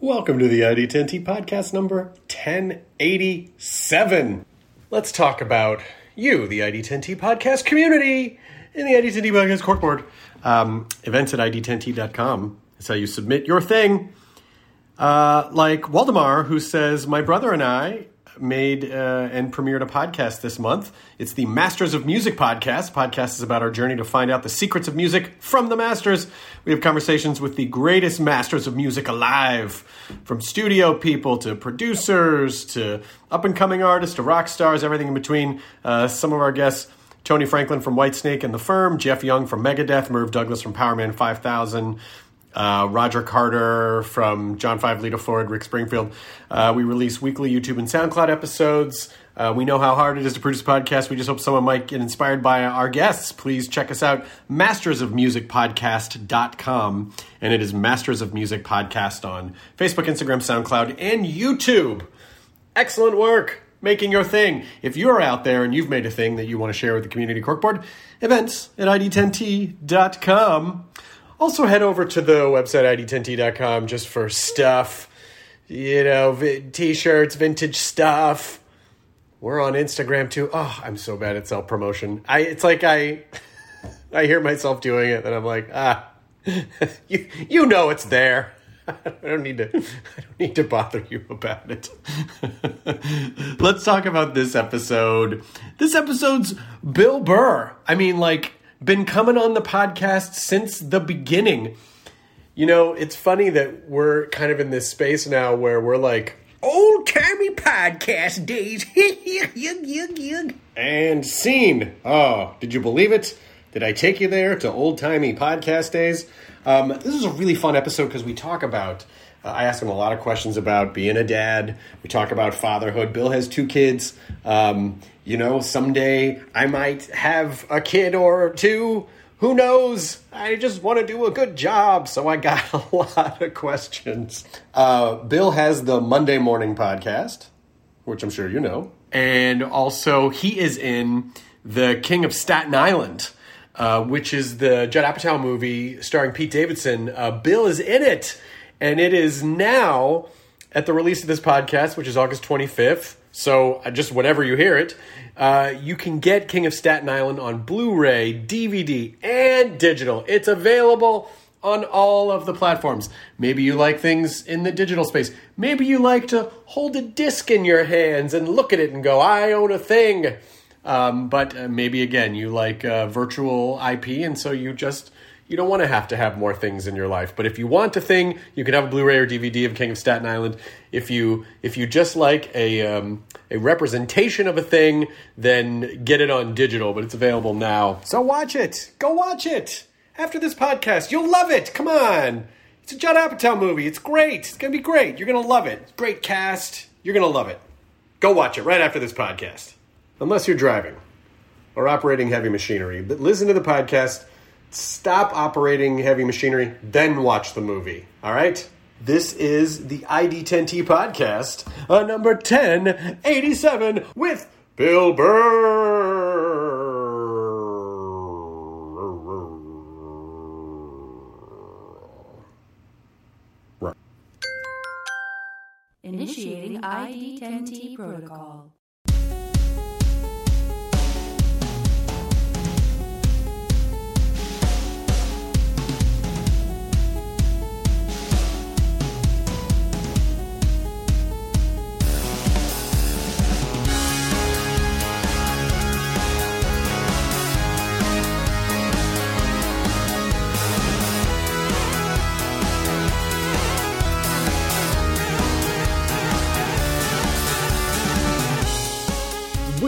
Welcome to the ID10T podcast number 1087. Let's talk about you, the ID10T podcast community, and the ID10T podcast corkboard. Um, events at ID10T.com. That's how you submit your thing. Uh, like Waldemar, who says, My brother and I made uh, and premiered a podcast this month. It's the Masters of Music podcast. Podcast is about our journey to find out the secrets of music from the masters. We have conversations with the greatest masters of music alive, from studio people to producers to up and coming artists to rock stars, everything in between. Uh, some of our guests. Tony Franklin from Whitesnake and The Firm, Jeff Young from Megadeth, Merv Douglas from Powerman 5000, uh, Roger Carter from John Five Lita Ford, Rick Springfield. Uh, we release weekly YouTube and SoundCloud episodes. Uh, we know how hard it is to produce a podcast. We just hope someone might get inspired by our guests. Please check us out, mastersofmusicpodcast.com. And it is Masters of Music Podcast on Facebook, Instagram, SoundCloud, and YouTube. Excellent work making your thing. If you're out there and you've made a thing that you want to share with the community corkboard, events at id10t.com. Also, head over to the website id10t.com just for stuff, you know, t shirts, vintage stuff. We're on Instagram too. Oh, I'm so bad at self promotion. I it's like I I hear myself doing it and I'm like, ah, you you know it's there. I don't need to I don't need to bother you about it. Let's talk about this episode. This episode's Bill Burr. I mean like been coming on the podcast since the beginning. You know, it's funny that we're kind of in this space now where we're like old timey podcast days. and scene. Oh, did you believe it? Did I take you there to old timey podcast days? Um, this is a really fun episode because we talk about. Uh, I ask him a lot of questions about being a dad. We talk about fatherhood. Bill has two kids. Um, you know, someday I might have a kid or two. Who knows? I just want to do a good job. So I got a lot of questions. Uh, Bill has the Monday Morning Podcast, which I'm sure you know. And also, he is in The King of Staten Island, uh, which is the Judd Apatow movie starring Pete Davidson. Uh, Bill is in it. And it is now, at the release of this podcast, which is August 25th, so uh, just whenever you hear it, uh, you can get King of Staten Island on Blu-ray, DVD, and digital. It's available on all of the platforms. Maybe you like things in the digital space. Maybe you like to hold a disc in your hands and look at it and go, "I own a thing." Um, but uh, maybe again, you like uh, virtual IP, and so you just you don't want to have to have more things in your life. But if you want a thing, you can have a Blu-ray or DVD of King of Staten Island. If you if you just like a um, a representation of a thing, then get it on digital. But it's available now. So watch it. Go watch it after this podcast. You'll love it. Come on. It's a Judd Apatow movie. It's great. It's gonna be great. You're gonna love it. Great cast. You're gonna love it. Go watch it right after this podcast. Unless you're driving or operating heavy machinery. But listen to the podcast stop operating heavy machinery, then watch the movie. All right? This is the ID10T podcast, uh, number 1087 with Bill Burr. Initiating ID10T protocol.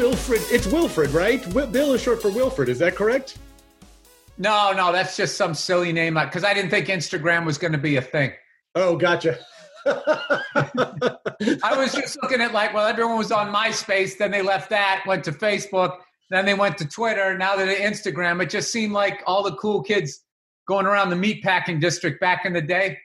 Wilfred. It's Wilfred, right? Bill is short for Wilfred. Is that correct? No, no, that's just some silly name because I didn't think Instagram was going to be a thing. Oh, gotcha. I was just looking at like, well, everyone was on MySpace, then they left that, went to Facebook, then they went to Twitter. Now they're to Instagram. It just seemed like all the cool kids going around the meatpacking district back in the day,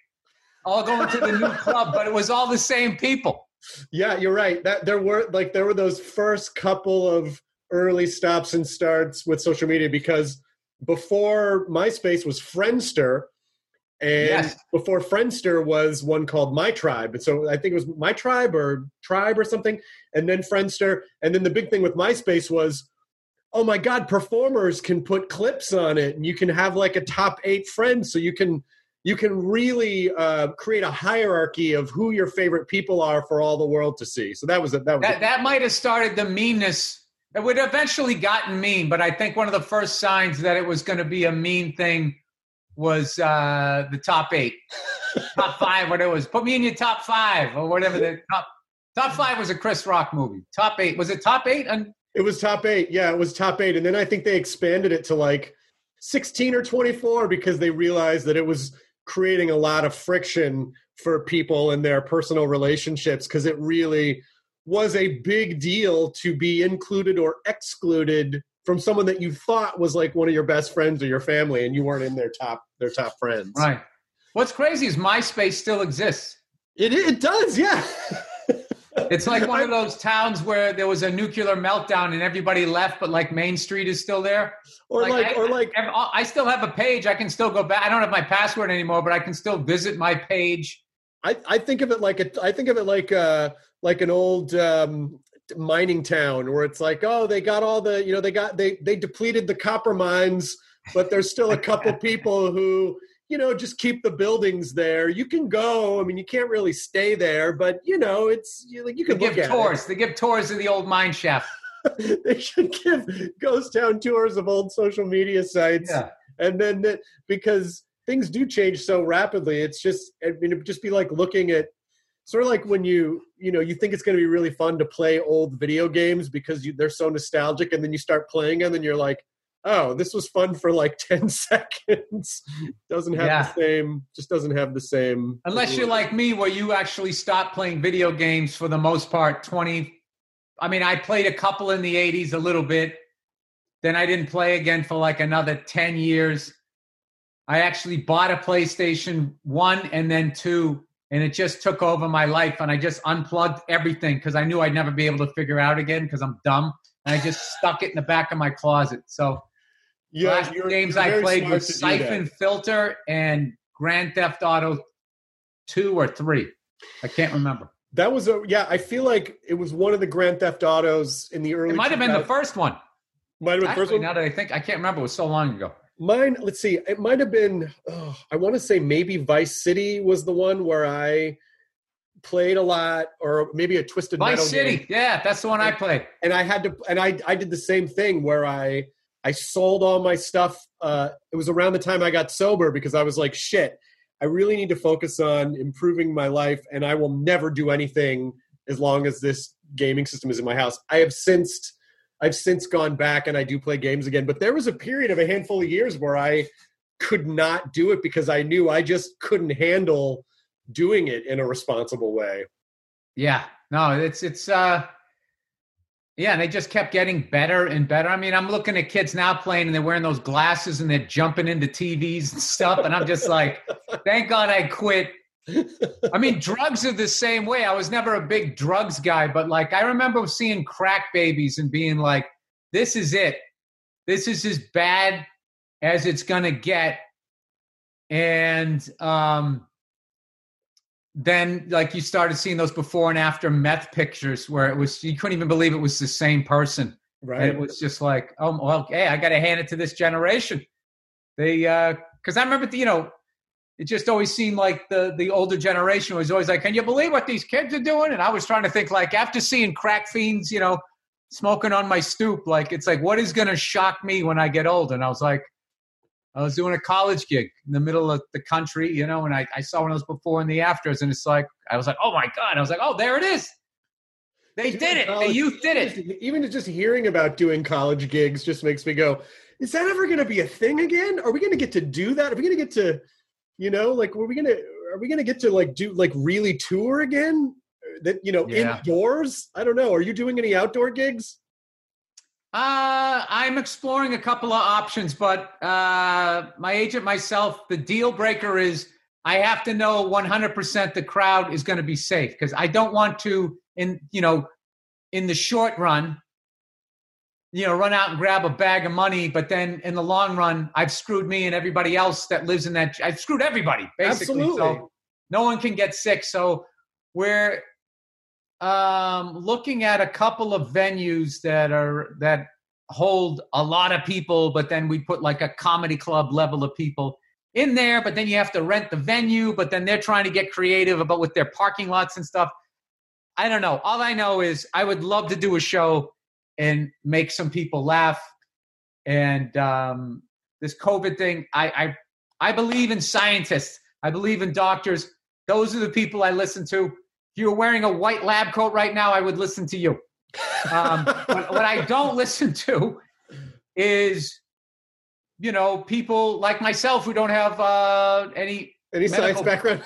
all going to the new club, but it was all the same people. Yeah, you're right. That there were like there were those first couple of early stops and starts with social media because before MySpace was Friendster, and Yes. before Friendster was one called My Tribe. And so I think it was My Tribe or Tribe or something, and then Friendster. And then the big thing with MySpace was, oh my God, performers can put clips on it, and you can have like a top eight friends, so you can you can really uh, create a hierarchy of who your favorite people are for all the world to see. So that was a, that was That a, that might have started the meanness. It would have eventually gotten mean, but I think one of the first signs that it was going to be a mean thing was uh, the top eight, top five, whatever it was. Put me in your top five or whatever the top top five was a Chris Rock movie. Top eight was it top eight? And It was top eight. Yeah, it was top eight. And then I think they expanded it to like 16 or 24 because they realized that it was creating a lot of friction for people in their personal relationships because it really was a big deal to be included or excluded from someone that you thought was like one of your best friends or your family and you weren't in their top their top friends. right. What's crazy is MySpace still exists. It it does, yeah. It's like one of those towns where there was a nuclear meltdown and everybody left, but like Main Street is still there. or like, I, or like I, I still have a page. I can still go back. I don't have my password anymore, but I can still visit my page. I, I think of it like a I think of it like a, like an old um mining town where it's like oh they got all the you know they got they they depleted the copper mines but there's still a couple people who you know just keep the buildings there you can go i mean you can't really stay there but you know it's you, like you They can give look at tours. They give tours of the old mine shaft. they should give ghost town tours of old social media sites Yeah. and then that, because things do change so rapidly it's just i mean it'd just be like looking at sort of like when you you know you think it's going to be really fun to play old video games because you, they're so nostalgic and then you start playing them and you're like oh this was fun for like 10 seconds doesn't have Yeah. the same just doesn't have the same Unless you're like me, where you actually stopped playing video games for the most part. Twenty. I mean, I played a couple in the '80s, a little bit. Then I didn't play again for like another ten years. I actually bought a PlayStation One and then two, and it just took over my life. And I just unplugged everything because I knew I'd never be able to figure out again because I'm dumb. And I just stuck it in the back of my closet. So yeah, last you're- games you're I played smart was to do that. Siphon Filter and Grand Theft Auto two or three. I can't remember. that was a yeah i feel like it was one of the grand theft autos in the early It might have been the first one. might have been the first one now that I think, I can't remember. It was so long ago. Mine, let's see, it might have been, oh, I want to say maybe Vice City was the one where I played a lot, or maybe a Twisted Vice Metal City. game. Yeah, that's the one I played. And I had to, and I, I did the same thing where I, I sold all my stuff. Uh, it was around the time I got sober because I was like, shit, I really need to focus on improving my life, and I will never do anything as long as this gaming system is in my house. I have since I've since gone back and I do play games again, but there was a period of a handful of years where I could not do it because I knew I just couldn't handle doing it in a responsible way. Yeah. No, it's, it's, uh, yeah, and they just kept getting better and better. I mean, I'm looking at kids now playing and they're wearing those glasses and they're jumping into TVs and stuff. And I'm just like, thank God I quit. I mean, drugs are the same way. I was never a big drugs guy, but like I remember seeing crack babies and being like, this is it. This is as bad as it's going to get. And um, then, like, you started seeing those before and after meth pictures where it was, you couldn't even believe it was the same person. And Right. it was just like, oh, well, hey, I got to hand it to this generation. They, uh, because I remember, the, you know, it just always seemed like the the older generation was always like, "Can you believe what these kids are doing?" And I was trying to think, like, after seeing crack fiends, you know, smoking on my stoop, like, it's like, what is going to shock me when I get old? And I was like, I was doing a college gig in the middle of the country, you know, and I, I saw one of those before and the afters, and it's like, I was like, oh my god! I was like, oh, there it is. They did it. The youth did it. Even, even just hearing about doing college gigs just makes me go, is that ever going to be a thing again? Are we going to get to do that? Are we going to get to, you know, like, are we going to, are we going to get to like do like really tour again? That you know, Yeah. indoors. I don't know. Are you doing any outdoor gigs? Uh, I'm exploring a couple of options, but uh, my agent, myself, the deal breaker is I have to know 100% the crowd is going to be safe because I don't want to, in you know, in the short run, you know, run out and grab a bag of money, but then in the long run, I've screwed me and everybody else that lives in that. I've screwed everybody basically. Absolutely. So no one can get sick. So we're um, looking at a couple of venues that are that hold a lot of people, but then we put like a comedy club level of people in there. But then you have to rent the venue. But then they're trying to get creative about with their parking lots and stuff. I don't know. All I know is I would love to do a show and make some people laugh. And um, this COVID thing, I, I I believe in scientists. I believe in doctors. Those are the people I listen to. If you were wearing a white lab coat right now, I would listen to you. Um, what, what I don't listen to is, you know, people like myself who don't have uh, any Any science Medical- background?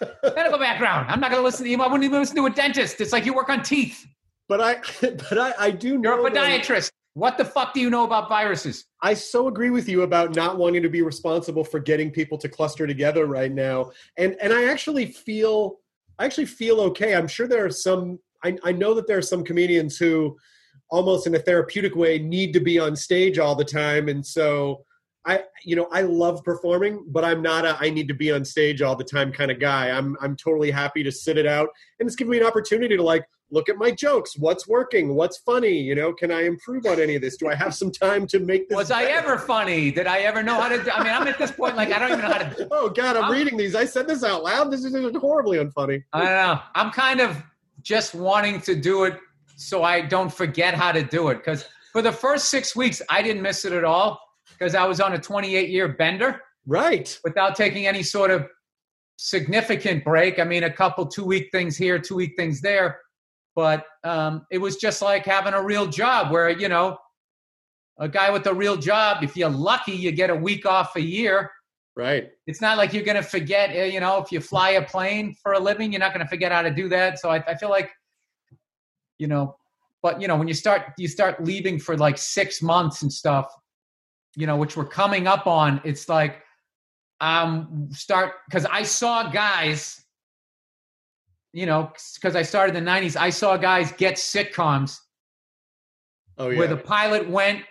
medical background. I'm not going to listen to you. I wouldn't even listen to a dentist. It's like you work on teeth. But I, but I, I do know. You're a podiatrist. What the fuck do you know about viruses? I so agree with you about not wanting to be responsible for getting people to cluster together right now. And and I actually feel I actually feel okay. I'm sure there are some I, I know that there are some comedians who almost in a therapeutic way need to be on stage all the time. And so I you know, I love performing, but I'm not a I need to be on stage all the time kind of guy. I'm I'm totally happy to sit it out and it's given me an opportunity to like look at my jokes. What's working? What's funny? You know, can I improve on any of this? Do I have some time to make this? Was I ever funny? Did I ever know how to? Do, I mean, I'm at this point like I don't even know how to. Oh God, I'm I'm- reading these. I said this out loud. This is horribly unfunny. I don't know. I'm kind of just wanting to do it so I don't forget how to do it. Because for the first six weeks, I didn't miss it at all because I was on a 28 year bender Right. without taking any sort of significant break. I mean, a couple two week things here, two week things there. But um, it was just like having a real job where, you know, a guy with a real job, if you're lucky, you get a week off a year. Right. It's not like you're going to forget, eh, you know, if you fly a plane for a living, you're not going to forget how to do that. So I, I feel like, you know, but you know, when you start, you start leaving for like six months and stuff, you know, which we're coming up on. It's like, um, start because I saw guys, you know, because I started in the '90s. I saw guys get sitcoms Oh yeah. where the pilot went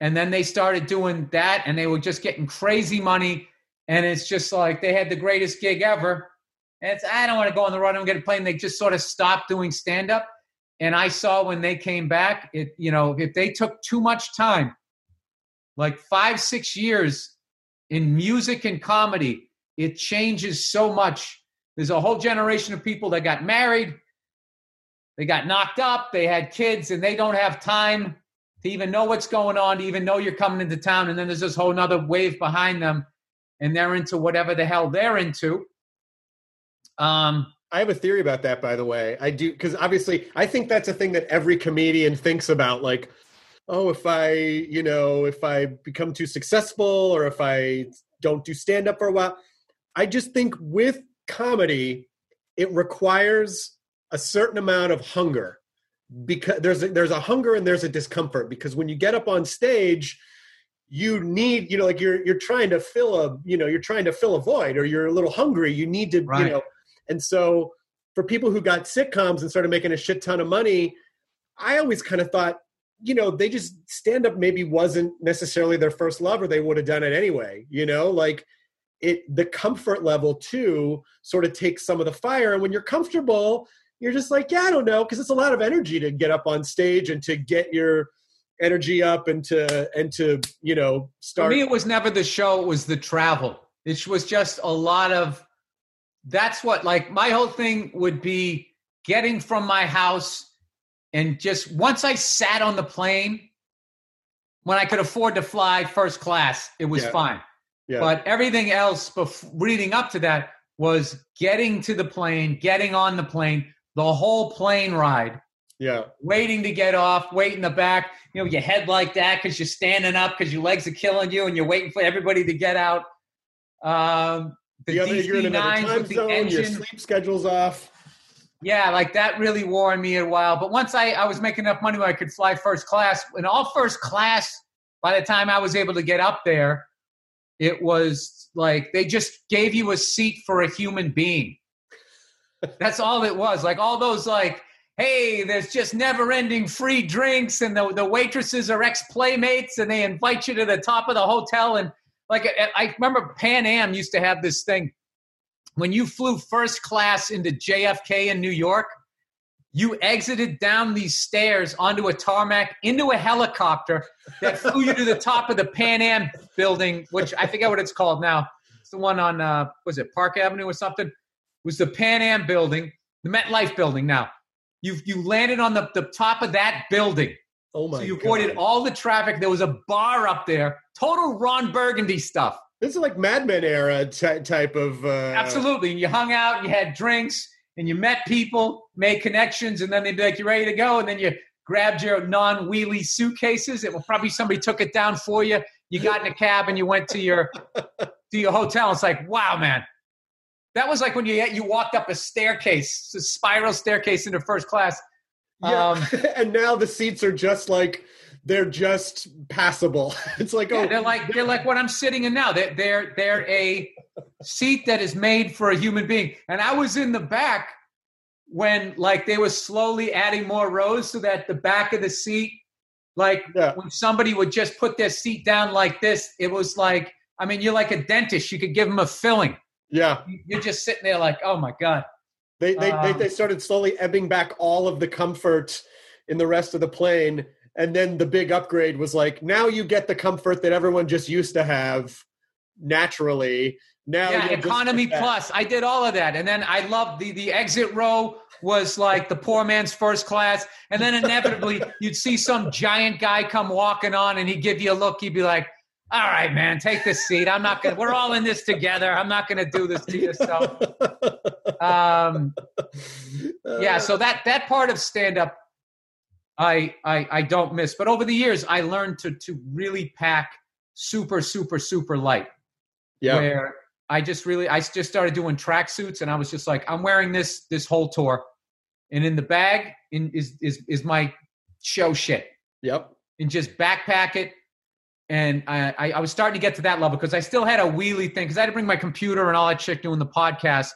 and then they started doing that and they were just getting crazy money and it's just like they had the greatest gig ever and it's i don't want to go on the road and get a plane they just sort of stopped doing stand up and i saw when they came back it you know if they took too much time like five six years in music and comedy it changes so much there's a whole generation of people that got married they got knocked up, they had kids, and they don't have time to even know what's going on, to even know you're coming into town. And then there's this whole nother wave behind them, and they're into whatever the hell they're into. Um, I have a theory about that, by the way. I do because obviously I think that's a thing that every comedian thinks about. Like, oh, if I, you know, if I become too successful or if I don't do stand up for a while, I just think with comedy, it requires a certain amount of hunger because there's a, there's a hunger and there's a discomfort because when you get up on stage you need you know like you're you're trying to fill a you know you're trying to fill a void or you're a little hungry you need to you know. And so for people who got sitcoms and started making a shit ton of money i always kind of thought you know they just stand up maybe wasn't necessarily their first love or they would have done it anyway you know? Like it the comfort level too sort of takes some of the fire and when you're comfortable you're just like yeah i don't know because it's a lot of energy to get up on stage and to get your energy up and to and to you know start for me, it was never the show; it was the travel. It was just a lot of. That's what like my whole thing would be getting from my house and just once I sat on the plane, when I could afford to fly first class, it was Yeah. fine. Yeah. But everything else bef- leading up to that was getting to the plane, getting on the plane, the whole plane ride, yeah. Waiting to get off, wait in the back, you know, your head like that because you're standing up because your legs are killing you and you're waiting for everybody to get out. Um, the, the other you're in another time zone your sleep schedule's off. Yeah, like that really wore on me a while. But once I, I was making enough money where I could fly first class, and all first class, by the time I was able to get up there, it was like they just gave you a seat for a human being. That's all it was. Like all those like hey, there's just never ending free drinks, and the, the waitresses are ex playmates, and they invite you to the top of the hotel. And like, I, I remember Pan Am used to have this thing when you flew first class into JFK in New York, you exited down these stairs onto a tarmac into a helicopter that flew you to the top of the Pan Am building, which I forget what it's called now. It's the one on uh, was it Park Avenue or something? It was the Pan Am building, the MetLife building. Now you you landed on the, the top of that building. Oh my! So you avoided God. all the traffic. There was a bar up there, total Ron Burgundy stuff. This is like Mad Men era ty- type of. Uh, Absolutely. You hung out, you had drinks, and you met people, made connections, and then they'd be like, "You're ready to go? And then you grabbed your non wheelie suitcases. It was probably somebody took it down for you. You got in a cab and you went to your to your hotel. It's like, wow, man. That was like when you you walked up a staircase, a spiral staircase into first class. Yeah, Um, and now the seats are just like they're just passable. It's like Yeah, oh, they're like they're like what I'm sitting in now. They're they're they're a seat that is made for a human being. And I was in the back when like they were slowly adding more rows so that the back of the seat, like Yeah. when somebody would just put their seat down like this, it was like I mean, you're like a dentist. You could give them a filling. yeah. You're just sitting there like, oh my god. They they, they Um, they started slowly ebbing back all of the comfort in the rest of the plane, and then the big upgrade was like now you get the comfort that everyone just used to have naturally. Now yeah, economy plus. I did all of that, and then I loved the the exit row was like the poor man's first class, and then inevitably you'd see some giant guy come walking on, and he'd give you a look. He'd be like, "All right, man, take this seat. I'm not gonna. We're all in this together. I'm not gonna do this to yourself um, yeah. So that that part of stand up, I, I I don't miss. But over the years, I learned to to really pack super super super light yeah, where I just really I just started doing track suits, and I was just like I'm wearing this this whole tour, and in the bag in is is is my show shit yep, and just backpack it. And I, I, I was starting to get to that level because I still had a wheelie thing because I had to bring my computer and all that shit doing the podcast.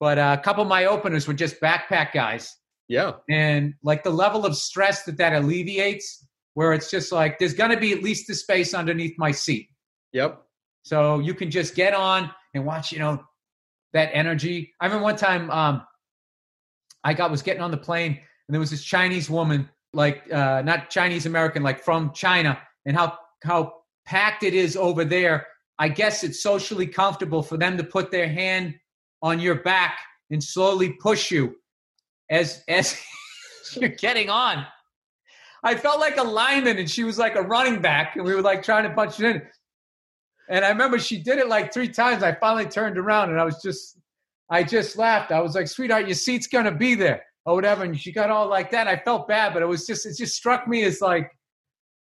But uh, a couple of my openers were just backpack guys, yeah, and like the level of stress that that alleviates, where it's just like there's going to be at least the space underneath my seat. yep. So you can just get on and watch, you know, that energy. I remember one time um, I got was getting on the plane and there was this Chinese woman, like uh, not Chinese American, like from China, and how how packed it is over there. I guess it's socially comfortable for them to put their hand on your back and slowly push you as as you're getting on. I felt like a lineman and she was like a running back and we were like trying to punch it in. And I remember she did it like three times. I finally turned around and I was just, I just laughed. I was like, sweetheart, your seat's to be there or whatever. And she got all like that. I felt bad, but it was just, it just struck me as like,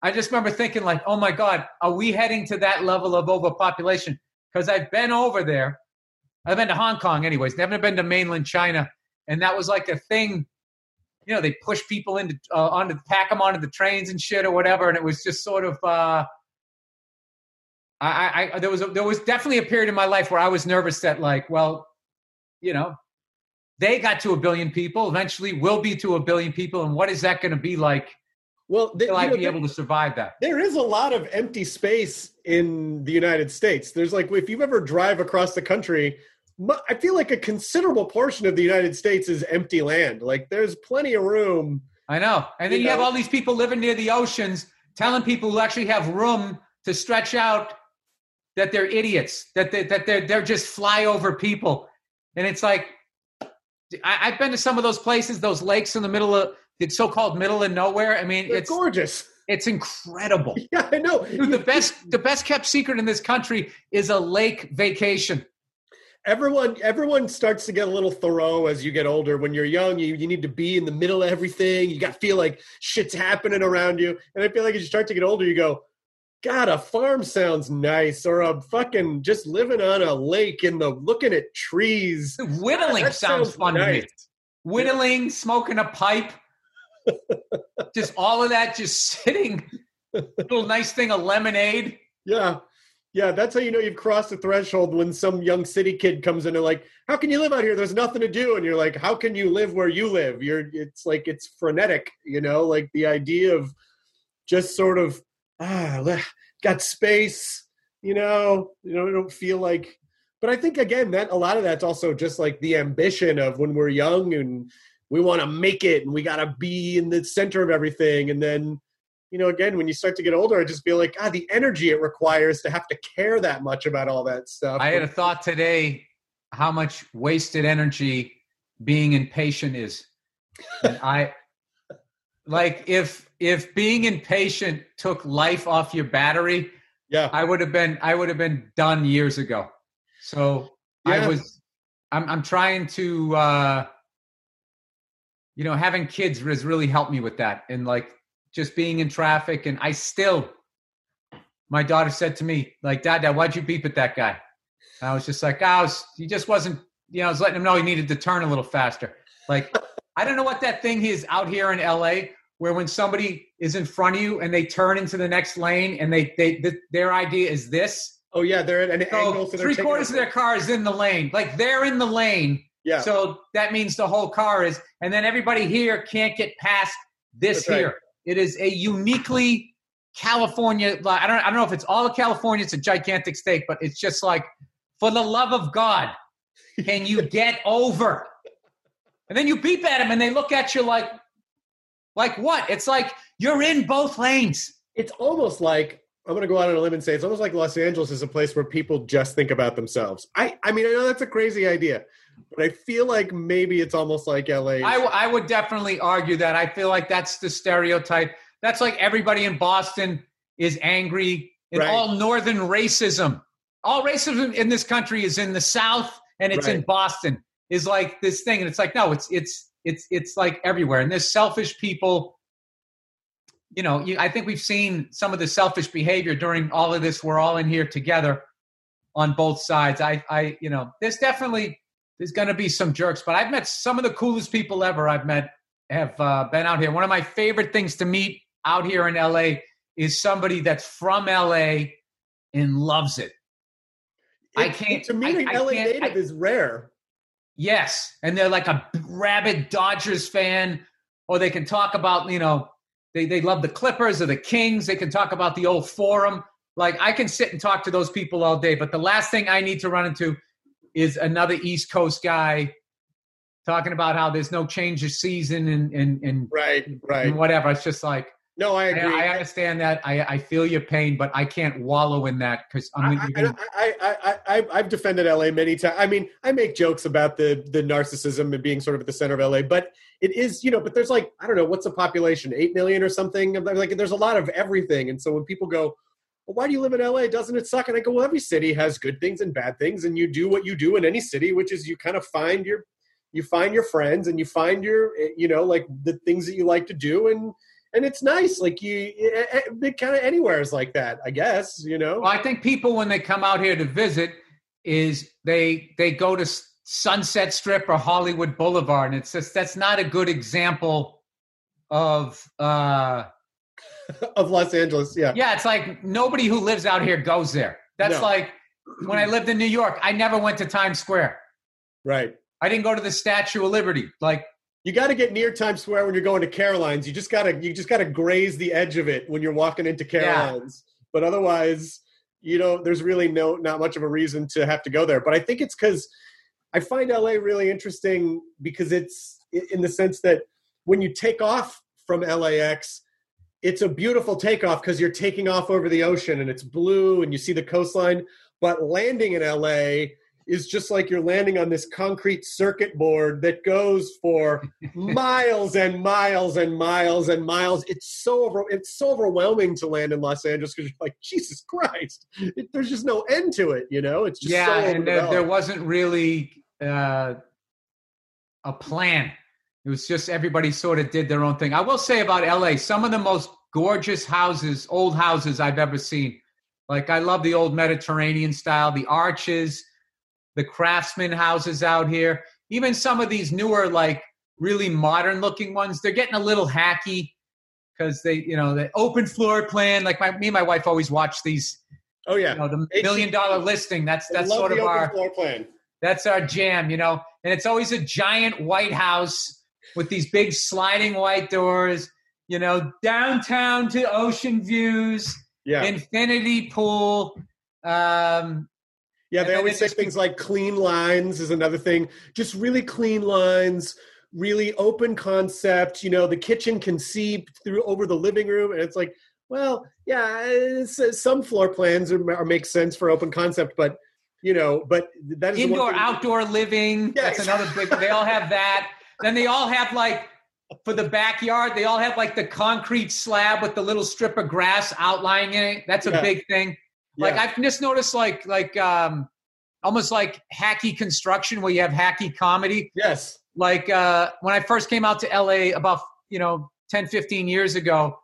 I just remember thinking like, oh my God, are we heading to that level of overpopulation? Because I've been over there. I've been to Hong Kong anyways, never been to mainland China. And that was like a thing, you know, they push people into, uh, onto, pack them onto the trains and shit or whatever. And it was just sort of, uh, I, I there was a, there was definitely a period in my life where I was nervous that like, well, you know, they got to a billion people. Eventually, we'll be to a billion people, and what is that going to be like? Well, th- Will I know, be there- able to survive that? there is a lot of empty space in the United States. There's like if you ever drive across the country, I feel like a considerable portion of the United States is empty land. Like there's plenty of room. I know. And then You you, have all these people living near the oceans telling people who actually have room to stretch out that they're idiots, that they, that they're they're just flyover people, and it's like I, I've been to some of those places, those lakes in the middle of the so-called middle of nowhere. I mean, They're it's gorgeous. it's incredible. Yeah, I know. Dude, the best the best kept secret in this country is a lake vacation. Everyone everyone starts to get a little Thoreau as you get older. When you're young, you, you need to be in the middle of everything. You got to feel like shit's happening around you. And I feel like as you start to get older, you go, God, a farm sounds nice, or a fucking just living on a lake in the looking at trees. Whittling That sounds, fun to me. Whittling, smoking a pipe, just all of that, just sitting. Little nice thing of lemonade. Yeah. Yeah, that's how you know you've crossed the threshold when some young city kid comes in and like, "How can you live out here? There's nothing to do." And you're like, "How can you live where you live?" You're it's like it's frenetic, you know, like the idea of just sort of ah, got space, you know, you know, I don't feel like but I think again that a lot of that's also just like the ambition of when we're young and we want to make it and we got to be in the center of everything and then you know, again, when you start to get older, I just feel like, ah, the energy it requires to have to care that much about all that stuff. I had a thought today how much wasted energy being impatient is. And I like if if being impatient took life off your battery, yeah, I would have been I would have been done years ago. So Yeah. I was I'm I'm trying to uh you know having kids has really helped me with that and like just being in traffic and I still my daughter said to me like dad dad why'd you beep at that guy and I was just like I was he just wasn't you know I was letting him know he needed to turn a little faster like I don't know what that thing is out here in LA where when somebody is in front of you and they turn into the next lane and they they th- their idea is this oh yeah, they're at an angle. so So three quarters of their car is in the lane. Like they're in the lane. yeah, So that means the whole car is, and then everybody here can't get past this That's right. It is a uniquely California. I don't. I don't know if it's all of California. It's a gigantic state, but it's just like, for the love of God, can you get over? And then you beep at them, and they look at you like, like what? It's like you're in both lanes. it's almost like I'm going to go out on a limb and say it's almost like Los Angeles is a place where people just think about themselves. I, I mean, I know that's a crazy idea, but I feel like maybe it's almost like LA. I, w- I would definitely argue that. I feel like that's the stereotype. That's like everybody in Boston is angry and Right. all northern racism. All racism in this country is in the South and it's in Boston. Is like this thing, and it's like no, it's it's it's it's like everywhere. And there's selfish people. You know, you, I think we've seen some of the selfish behavior during all of this. We're all in here together on both sides. I, I, you know, there's definitely there's going to be some jerks, but I've met some of the coolest people ever. I've met have uh, been out here. One of my favorite things to meet out here in LA is somebody that's from LA and loves it. I can't- To meeting I- I LA native I- is rare. Yes, and they're like a rabid Dodgers fan, or they can talk about you know they they love the Clippers or the Kings. They can talk about the old Forum. Like I can sit and talk to those people all day, but the last thing I need to run into is another East Coast guy talking about how there's no change of season and and and, Right, right. and whatever. It's just like No, I I, agree. I understand that. I I feel your pain, but I can't wallow in that because I'm. I, gonna, I, I I I I've defended LA many times. I mean, I make jokes about the the narcissism and being sort of at the center of LA, but it is, you know, but there's like, I don't know, what's the population, eight million or something? Like, there's a lot of everything. And so when people go, well, why do you live in LA? Doesn't it suck? And I go, well, every city has good things and bad things, and you do what you do in any city, which is you kind of find your, you find your friends and you find your, eh, you know, like the things that you like to do, and and it's nice. Like you, it kind of anywhere is like that, I guess. You know. Well, I think people when they come out here to visit is they they go to Sunset Strip or Hollywood Boulevard, and it's just that's not a good example of. uh of Los Angeles. Yeah. Yeah, it's like nobody who lives out here goes there. That's No. like when I lived in New York, I never went to Times Square. Right. I didn't go to the Statue of Liberty. Like, You got to get near Times Square when you're going to Caroline's. You just gotta you just gotta graze the edge of it when you're walking into Caroline's. But otherwise, you know, there's really no not much of a reason to have to go there. But I think it's because I find LA really interesting because it's in the sense that when you take off from LAX, it's a beautiful takeoff because you're taking off over the ocean and it's blue and you see the coastline. But landing in LA is just like you're landing on this concrete circuit board that goes for miles and miles and miles and miles. It's so over, it's so overwhelming to land in Los Angeles because you're like Jesus Christ. It, there's just no end to it. You know, it's just yeah, so and there, there wasn't really uh, a plan. It was just everybody sort of did their own thing. I will say about LA, some of the most gorgeous houses, old houses I've ever seen. Like I love the old Mediterranean style, the arches, the craftsman houses out here. Even some of these newer, like really modern looking ones, they're getting a little hacky because they, you know, the open floor plan. Like my, me and my wife always watch these Oh yeah. You know, the million dollar listing. That's that's sort the of open our floor plan. that's our jam, you know. And it's always a giant white house with these big sliding white doors, you know, downtown to ocean views, Yeah. infinity pool. Um, Yeah, they always say things like clean lines is another thing. Just really clean lines, really open concept. You know, the kitchen can see through over the living room, and it's like, well, yeah, uh, some floor plans are, are make sense for open concept, but you know, but that is indoor outdoor living. Yes. That's another big. They all have that. Then they all have like for the backyard. They all have like the concrete slab with the little strip of grass outlining it. That's a Yeah. big thing. Like Yeah. I've just noticed, like like um, almost like hacky construction where you have hacky comedy. Yes. Like uh, when I first came out to LA about you know 10, 15 years ago,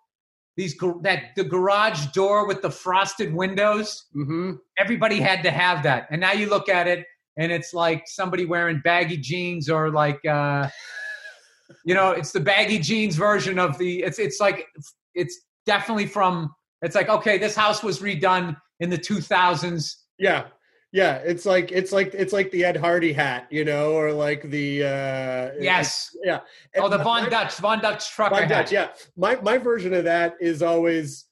these that the garage door with the frosted windows Mm-hmm. everybody had to have that. And now you look at it and it's like somebody wearing baggy jeans or like uh you know, it's the baggy jeans version of the it's it's like it's definitely from it's like okay, this house was redone in the 2000s. Yeah. Yeah. It's like it's like it's like the Ed Hardy hat, you know, or like the uh Yes. Yeah. Oh, the And Von my- Dutch, Von Dutch trucker Von hat. Dutch, yeah. My my version of that is always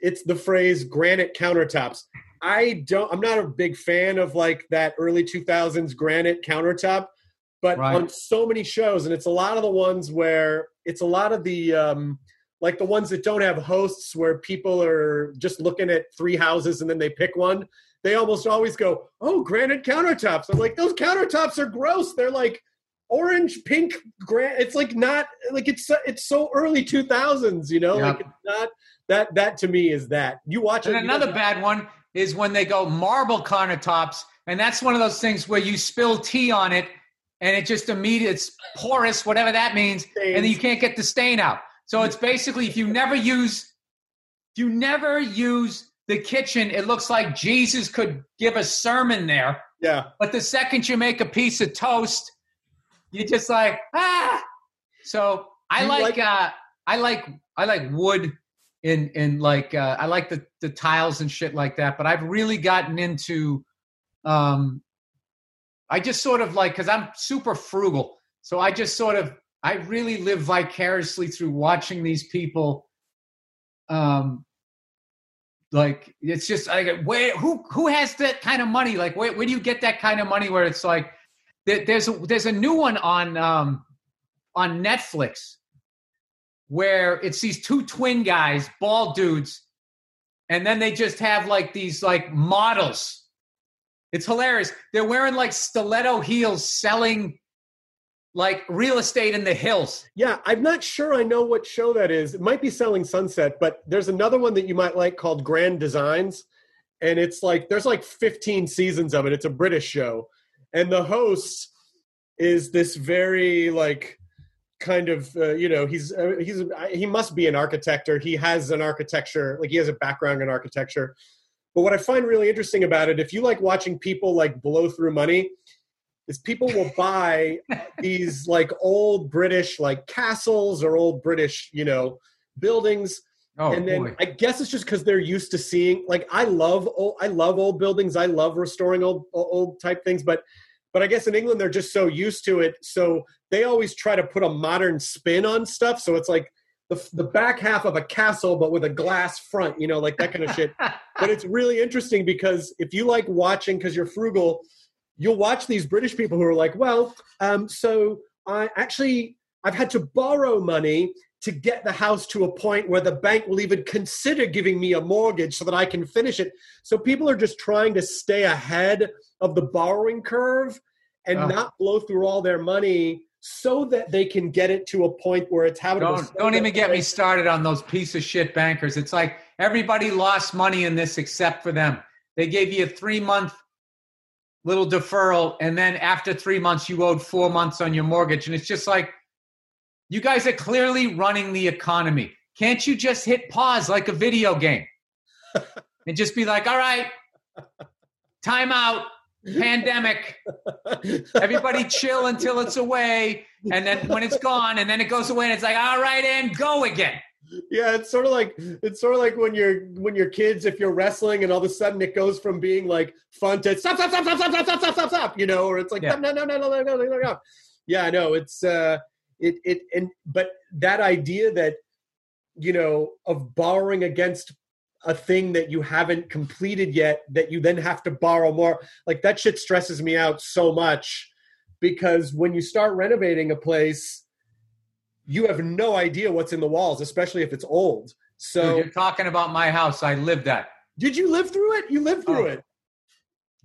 it's the phrase granite countertops. I don't I'm not a big fan of like that early 2000s granite countertop, but Right. on so many shows and it's a lot of the ones where it's a lot of the um like the ones that don't have hosts where people are just looking at three houses and then they pick one. They almost always go, "Oh, granite countertops." I'm like, "Those countertops are gross. They're like orange pink granite. it's like not like it's so- it's so early 2000s you know Yeah. like it's not that that to me is that you watch And it another bad one is when they go marble countertops, and that's one of those things where you spill tea on it, and it just immediately it's porous, whatever that means, and then you can't get the stain out. So it's basically if you never use, if you never use the kitchen, it looks like Jesus could give a sermon there. yeah But the second you make a piece of toast, you're just like ah. So I like, like- uh I like I like wood in in like uh I like the the tiles and shit like that. But I've really gotten into um I just sort of like because I'm super frugal, so I just sort of I really live vicariously through watching these people. Um, like it's just like where who who has that kind of money? Like where where do you get that kind of money? Where it's like there, there's a there's a new one on um on Netflix where it's these two twin guys, bald dudes, and then they just have like these like models. It's hilarious. They're wearing like stiletto heels, selling like real estate in the hills. yeah i'm not sure i know what show that is it might be selling sunset but there's another one that you might like called grand designs and it's like there's like 15 seasons of it it's a british show and the host is this very like kind of uh, you know he's uh, he's he must be an architect or he has an architecture like he has a background in architecture but what i find really interesting about it if you like watching people like blow through money is people will buy these like old british like castles or old british you know buildings Oh and then boy. I guess it's just because they're used to seeing like I love old, I love old buildings. I love restoring old old type things, but but I guess in England they're just so used to it, so they always try to put a modern spin on stuff. So it's like the the back half of a castle, but with a glass front, you know, like that kind of shit. But it's really interesting because if you like watching because you're frugal, you'll watch these British people who are like, well, um, so I actually I've had to borrow money to get the house to a point where the bank will even consider giving me a mortgage so that I can finish it. So people are just trying to stay ahead of the borrowing curve and Oh. not blow through all their money so that they can get it to a point where it's habitable. Don't So don't even get me started on those piece of shit bankers. It's like everybody lost money in this except for them. They gave you a three month little deferral, and then after three months, you owed four months on your mortgage, and it's just like you guys are clearly running the economy. Can't you just hit pause like a video game and just be like, "All right, time out, pandemic." Everybody chill until it's away, and then when it's gone, and then it goes away, and it's like, all right, and go again. Yeah, it's sort of like it's sort of like when you're when you're kids if you're wrestling and all of a sudden it goes from being like fun to stop stop stop stop stop stop stop stop stop stop you know or it's like Yeah. no no no no no no no no yeah I know it's uh it it and but that idea that you know of borrowing against a thing that you haven't completed yet that you then have to borrow more like that shit stresses me out so much because when you start renovating a place you have no idea what's in the walls especially if it's old so Dude, you're talking about my house. I lived that. did you live through it you lived through Oh. it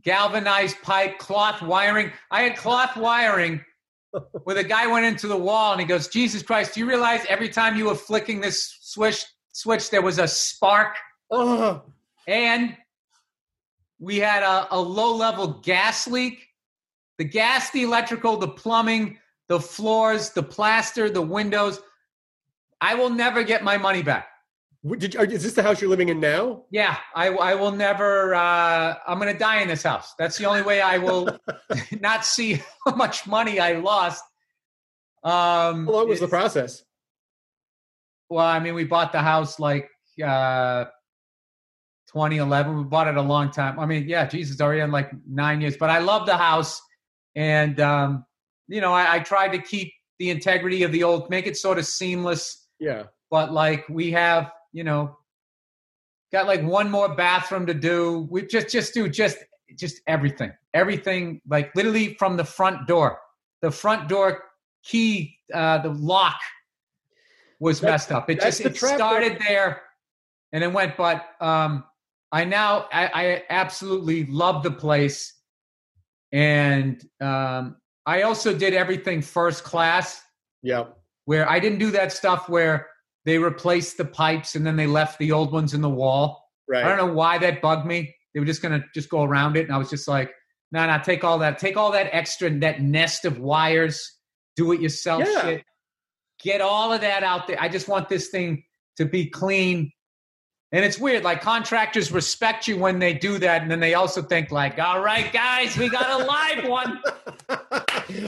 galvanized pipe, cloth wiring. I had cloth wiring where the guy went into the wall and he goes, Jesus Christ, do you realize every time you were flicking this switch, switch there was a spark? oh And we had a, a low level gas leak. The gas, the electrical, the plumbing, the floors, the plaster, the windows. I will never get my money back. Did you, is this the house you're living in now Yeah, I, I will never. Uh, I'm going to die in this house. That's the only way I will not see how much money I lost. Um, how long was the process Well, I mean, we bought the house like uh, 2011. We bought it a long time. I mean, yeah, Jesus, already in like nine years. But I love the house, and um, you know, I, I tried to keep the integrity of the old, make it sort of seamless. yeah But like we have, you know, got like one more bathroom to do. We just just do just just everything, everything, like literally from the front door. The front door key, uh, the lock was That's- messed up. It just it started there and it went. But um, I now I, I absolutely love the place, and um, I also did everything first class Yep. where I didn't do that stuff where they replaced the pipes and then they left the old ones in the wall. right I don't know why that bugged me. They were just gonna just go around it, and I was just like, no, nah, no, nah, take all that, take all that extra that nest of wires, do it yourself Yeah. shit, get all of that out there. I just want this thing to be clean. And it's weird, like contractors respect you when they do that, and then they also think like, all right, guys, we got a live one.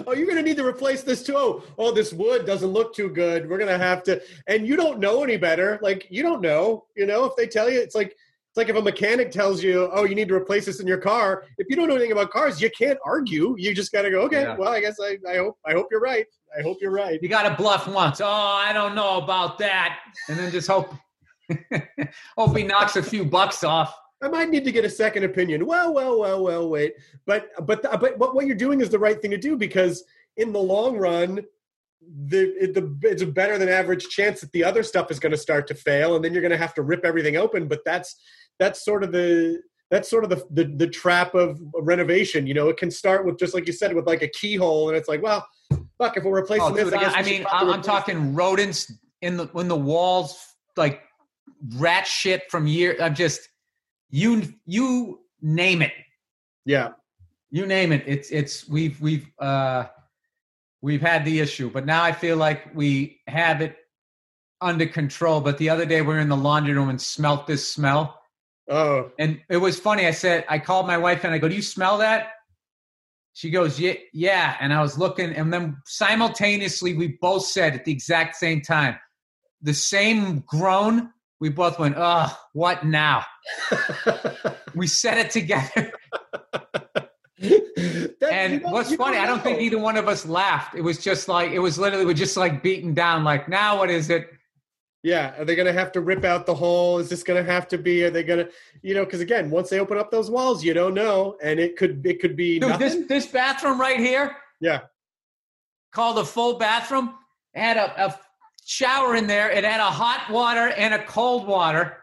oh, you're going to need to replace this too. Oh, oh, this wood doesn't look too good. We're going to have to. And you don't know any better. Like you don't know. You know, if they tell you, it's like it's like if a mechanic tells you, "Oh, you need to replace this in your car." If you don't know anything about cars, you can't argue. You just got to go. Okay, Yeah. well, I guess I, I hope I hope you're right. I hope you're right. You got to bluff once. Oh, I don't know about that, and then just hope hope he knocks a few bucks off. I might need to get a second opinion. Well, well, well, well, wait. But but but what you're doing is the right thing to do because in the long run, the it, the it's a better than average chance that the other stuff is going to start to fail, and then you're going to have to rip everything open. But that's that's sort of the that's sort of the, the the trap of renovation. You know, it can start with just like you said, with like a keyhole, and it's like, well, fuck, if we're replacing Oh, this, dude, I guess I, I we should mean, I'm, I'm talking rodents in the in the walls, like rat shit from year. I'm just you you name it, Yeah, you name it. It's it's we've we've uh we've had the issue, but now I feel like we have it under control. But the other day we were in the laundry room and smelt this smell. oh, And it was funny. I said, I called my wife and I go, Do you smell that? She goes, Yeah, yeah. And I was looking, and then simultaneously, we both said at the exact same time, the same groan. We both went, Oh, what now? We said it together. That- And you don't- what's funny, I don't think either one of us laughed. It was just like, it was literally, we're just like beaten down, like, now what is it? Yeah, are they going to have to rip out the hole? Is this going to have to be? Are they going to, you know? Because again, once they open up those walls, you don't know, and it could it could be Dude, nothing. this, this bathroom right here, yeah, called a full bathroom. Had a, a shower in there. It had a hot water and a cold water.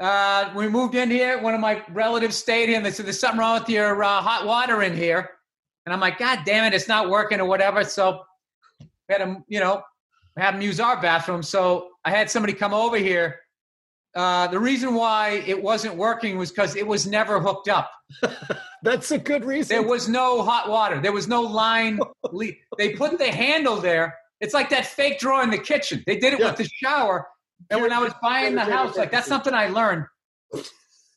Uh, we moved in here. One of my relatives stayed and they said, "There's something wrong with your uh, hot water in here." And I'm like, "God damn it, it's not working or whatever." So we had them, you know, have them use our bathroom. So I had somebody come over here. Uh, the reason why it wasn't working was because it was never hooked up. that's a good reason. There was no hot water. There was no line. le- they put the handle there. It's like that fake drawer in the kitchen. They did it Yeah. with the shower. And when I was buying the house, like that's something I learned.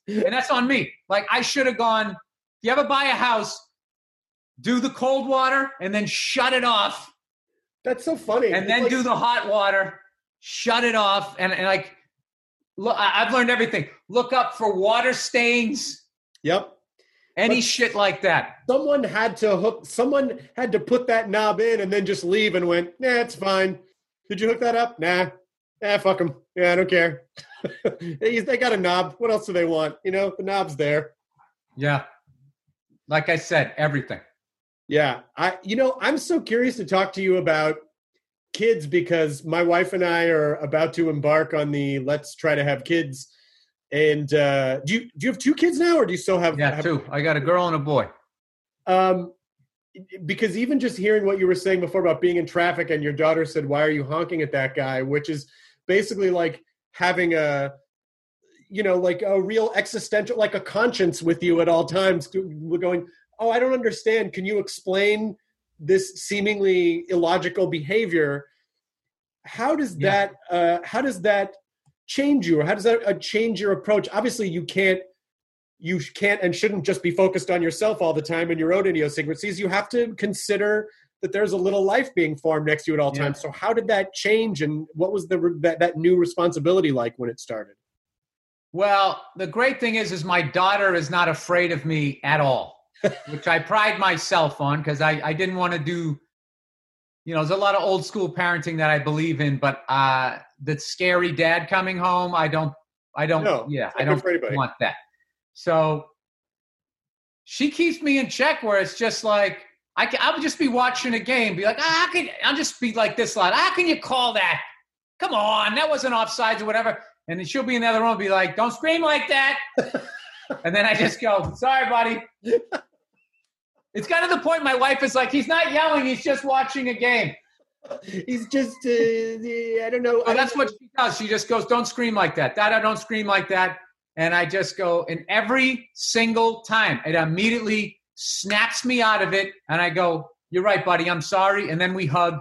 And that's on me. Like I should have gone. If you ever buy a house, do the cold water and then shut it off, That's so funny. and It's then like- do the hot water. shut it off, and, and like, look, I've learned everything. Look up for water stains, Yep. Any But- shit like that. Someone had to hook. Someone had to put that knob in and then just leave and went. Nah, it's fine. Did you hook that up? Nah. Nah, fuck them. Yeah, I don't care. they, they got a knob. What else do they want? You know, the knob's there. Yeah. Like I said, everything. Yeah, I you know I'm so curious to talk to you about kids because my wife and I are about to embark on the let's try to have kids. And uh, do you do you have two kids now, or do you still have? Yeah, have- two. I got a girl and a boy. Um, because even just hearing what you were saying before about being in traffic, and your daughter said, "Why are you honking at that guy?" Which is basically like having a you know like a real existential like a conscience with you at all times we're going oh i don't understand can you explain this seemingly illogical behavior how does Yeah. that uh how does that change you or how does that uh, change your approach? Obviously you can't you can't and shouldn't just be focused on yourself all the time and your own idiosyncrasies. You have to consider that there's a little life being formed next to you at all Yeah. times. So how did that change and what was the that, that new responsibility like when it started? Well, the great thing is, is my daughter is not afraid of me at all, which I pride myself on because I, I didn't want to do, you know, there's a lot of old school parenting that I believe in, but uh, the scary dad coming home, I don't, I don't, No, yeah, I don't want that. So she keeps me in check where it's just like, I can, I would just be watching a game, be like, ah, how can, I'll just be like this loud. How can you call that? Come on, that wasn't offsides or whatever. And then she'll be in the other room and be like, don't scream like that. and then I just go, sorry, buddy. It's kind of the point my wife is like, he's not yelling, he's just watching a game. He's just uh, i don't know So that's what she does. She just goes, don't scream like that. That I don't scream like that. And I just go, and every single time, it immediately snaps me out of it. And I go, you're right, buddy, I'm sorry. And then we hug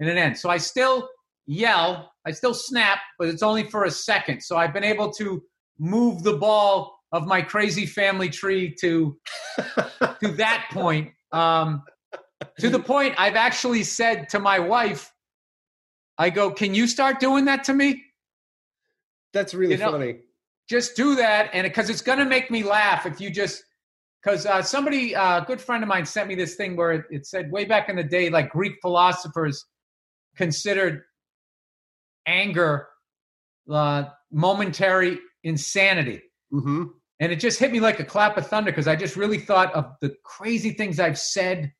and it ends. So I still yell, I still snap, but it's only for a second. So I've been able to move the ball of my crazy family tree to to that point. Um, to the point I've actually said to my wife, I go, Can you start doing that to me? that's really You know- funny Just do that. And because it's going to make me laugh if you just, because uh, somebody, uh, a good friend of mine sent me this thing where it, it said way back in the day, like Greek philosophers considered anger uh, momentary insanity. mm-hmm. And it just hit me like a clap of thunder because I just really thought of the crazy things I've said,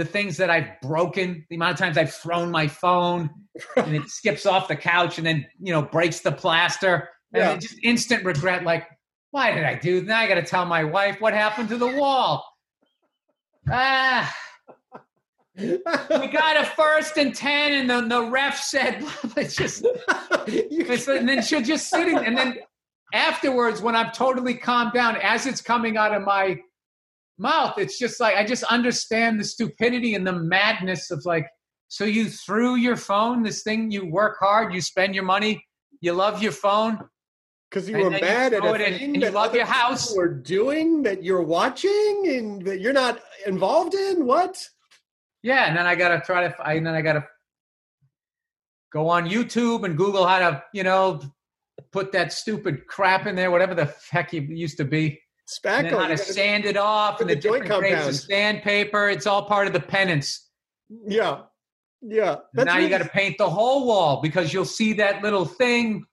the things that I've broken, the amount of times I've thrown my phone and it skips off the couch and then, you know, breaks the plaster. And Yeah. just instant regret like, why did I do that? Now I got to tell my wife what happened to the wall. Ah, we got a first and 10, and the, the ref said, it's just, You it's, and then she'll just sitting, and then afterwards, when I'm totally calmed down, as it's coming out of my mouth, it's just like I just understand the stupidity and the madness of like, so you threw your phone, this thing you work hard, you spend your money, you love your phone, Because you were then you at a thing and you that love your house. were doing that you're watching and that you're not involved in. What? yeah, and then I gotta try to, and then I gotta go on YouTube and Google how to, you know, put that stupid crap in there, whatever the heck it used to be. And then how to sand it off and the, the joint different grades of sandpaper. It's all part of the penance. yeah, yeah. And now you got to paint the whole wall because you'll see that little thing.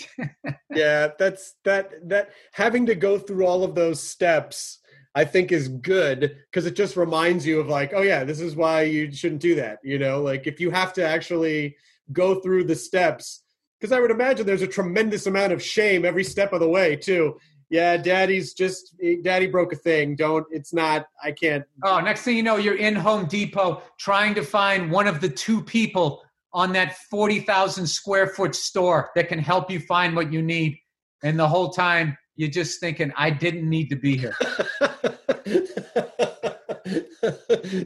yeah that's that that having to go through all of those steps i think is good because it just reminds you of like oh yeah this is why you shouldn't do that you know like if you have to actually go through the steps because i would imagine there's a tremendous amount of shame every step of the way too yeah daddy's just daddy broke a thing don't it's not i can't Oh, next thing you know, you're in Home Depot trying to find one of the two people on that 40,000 square foot store that can help you find what you need. And the whole time, you're just thinking, I didn't need to be here.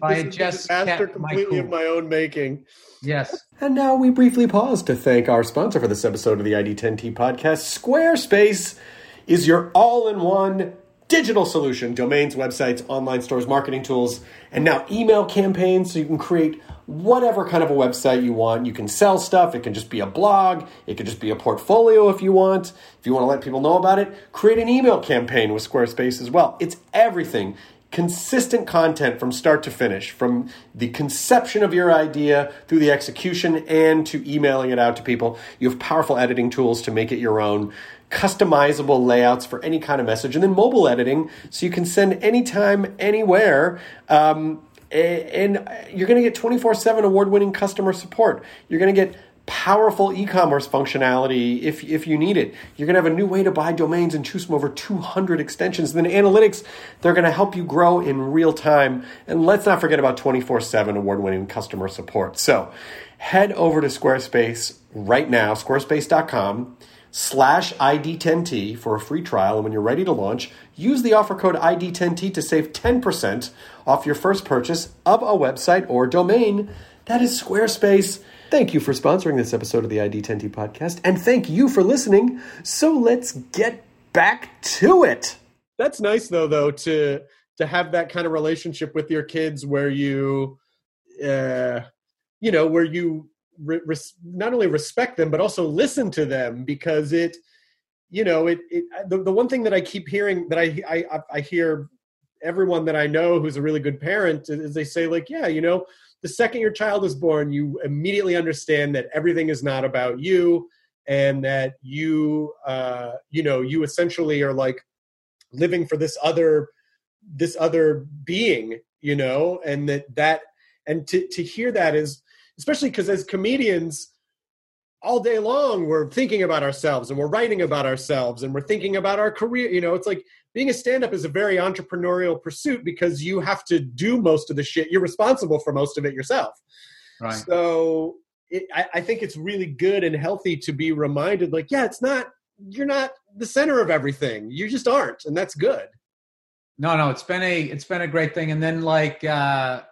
I had just disaster kept my completely of my own making. Yes. And now we briefly pause to thank our sponsor for this episode of the ID10T podcast. Squarespace is your all in one digital solution domains, websites, online stores, marketing tools, and now email campaigns so you can create whatever kind of a website you want. You can sell stuff, it can just be a blog, it could just be a portfolio if you want. If you want to let people know about it, create an email campaign with Squarespace as well. It's everything. Consistent content from start to finish, from the conception of your idea through the execution and to emailing it out to people. You have powerful editing tools to make it your own customizable layouts for any kind of message, and then mobile editing so you can send anytime, anywhere. Um, and you're going to get 24 7 award winning customer support. You're going to get powerful e-commerce functionality if, if you need it. You're going to have a new way to buy domains and choose from over 200 extensions. And then analytics, they're going to help you grow in real time. And let's not forget about 24-7 award-winning customer support. So head over to Squarespace right now, squarespace.com slash ID10T for a free trial. And when you're ready to launch, use the offer code ID10T to save 10% off your first purchase of a website or domain. That is Squarespace. Thank you for sponsoring this episode of the ID10T podcast. And thank you for listening. So let's get back to it. That's nice though, though, to to have that kind of relationship with your kids where you uh you know, where you re- res- not only respect them but also listen to them because it you know it, it the, the one thing that i keep hearing that I, I i hear everyone that i know who's a really good parent is they say like yeah you know the second your child is born you immediately understand that everything is not about you and that you uh you know you essentially are like living for this other this other being you know and that that and to to hear that is especially because as comedians all day long we're thinking about ourselves and we're writing about ourselves and we're thinking about our career you know it's like being a stand-up is a very entrepreneurial pursuit because you have to do most of the shit you're responsible for most of it yourself Right. so it, I, I think it's really good and healthy to be reminded like yeah it's not you're not the center of everything you just aren't and that's good No, no, it's been a it's been a great thing. And then like uh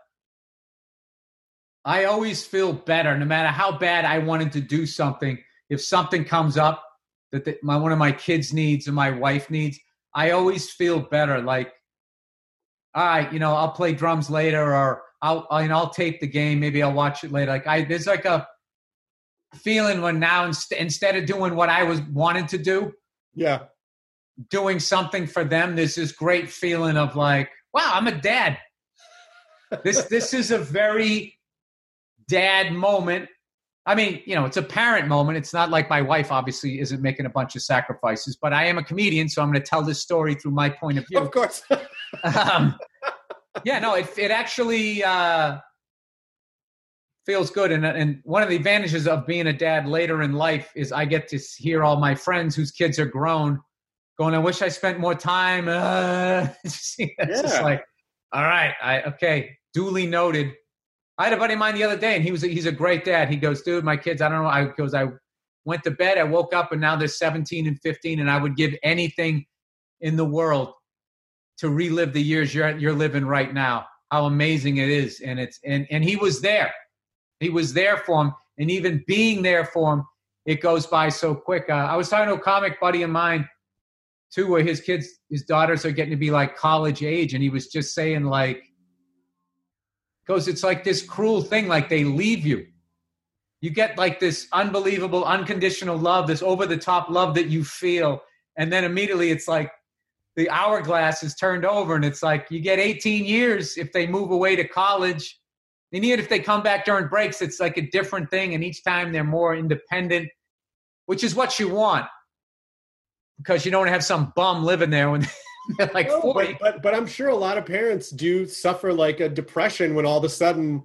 I always feel better, no matter how bad I wanted to do something. If something comes up that the, my one of my kids needs or my wife needs, I always feel better. Like, all right, you know, I'll play drums later, or I'll I, you know, I'll tape the game. Maybe I'll watch it later. Like, I there's like a feeling when now inst- instead of doing what I was wanted to do, yeah doing something for them there's this great feeling of like wow i'm a dad this this is a very dad moment i mean you know it's a parent moment it's not like my wife obviously isn't making a bunch of sacrifices but i am a comedian so i'm going to tell this story through my point of view of course um, yeah, no, it it actually uh, feels good, and and one of the advantages of being a dad later in life is I get to hear all my friends whose kids are grown going. I wish I spent more time. Uh, it's just Yeah. like, all right, I okay, duly noted. I had a buddy of mine the other day, and he was a, he's a great dad. He goes, dude, my kids, I don't know. I goes, I went to bed, I woke up, and now they're 17 and 15, and I would give anything in the world to relive the years you're you're living right now. How amazing it is, and it's and and he was there. He was there for him, and even being there for him, it goes by so quick. Uh, I was talking to a comic buddy of mine too, where his kids, his daughters are getting to be like college age, and he was just saying like, goes, it's like this cruel thing, like they leave you. You get like this unbelievable, unconditional love, this over the top love that you feel, and then immediately it's like the hourglass is turned over and it's like you get 18 years if they move away to college and even if they come back during breaks it's like a different thing and each time they're more independent which is what you want because you don't have some bum living there when like No, 40 but, but but I'm sure a lot of parents do suffer like a depression when all of a sudden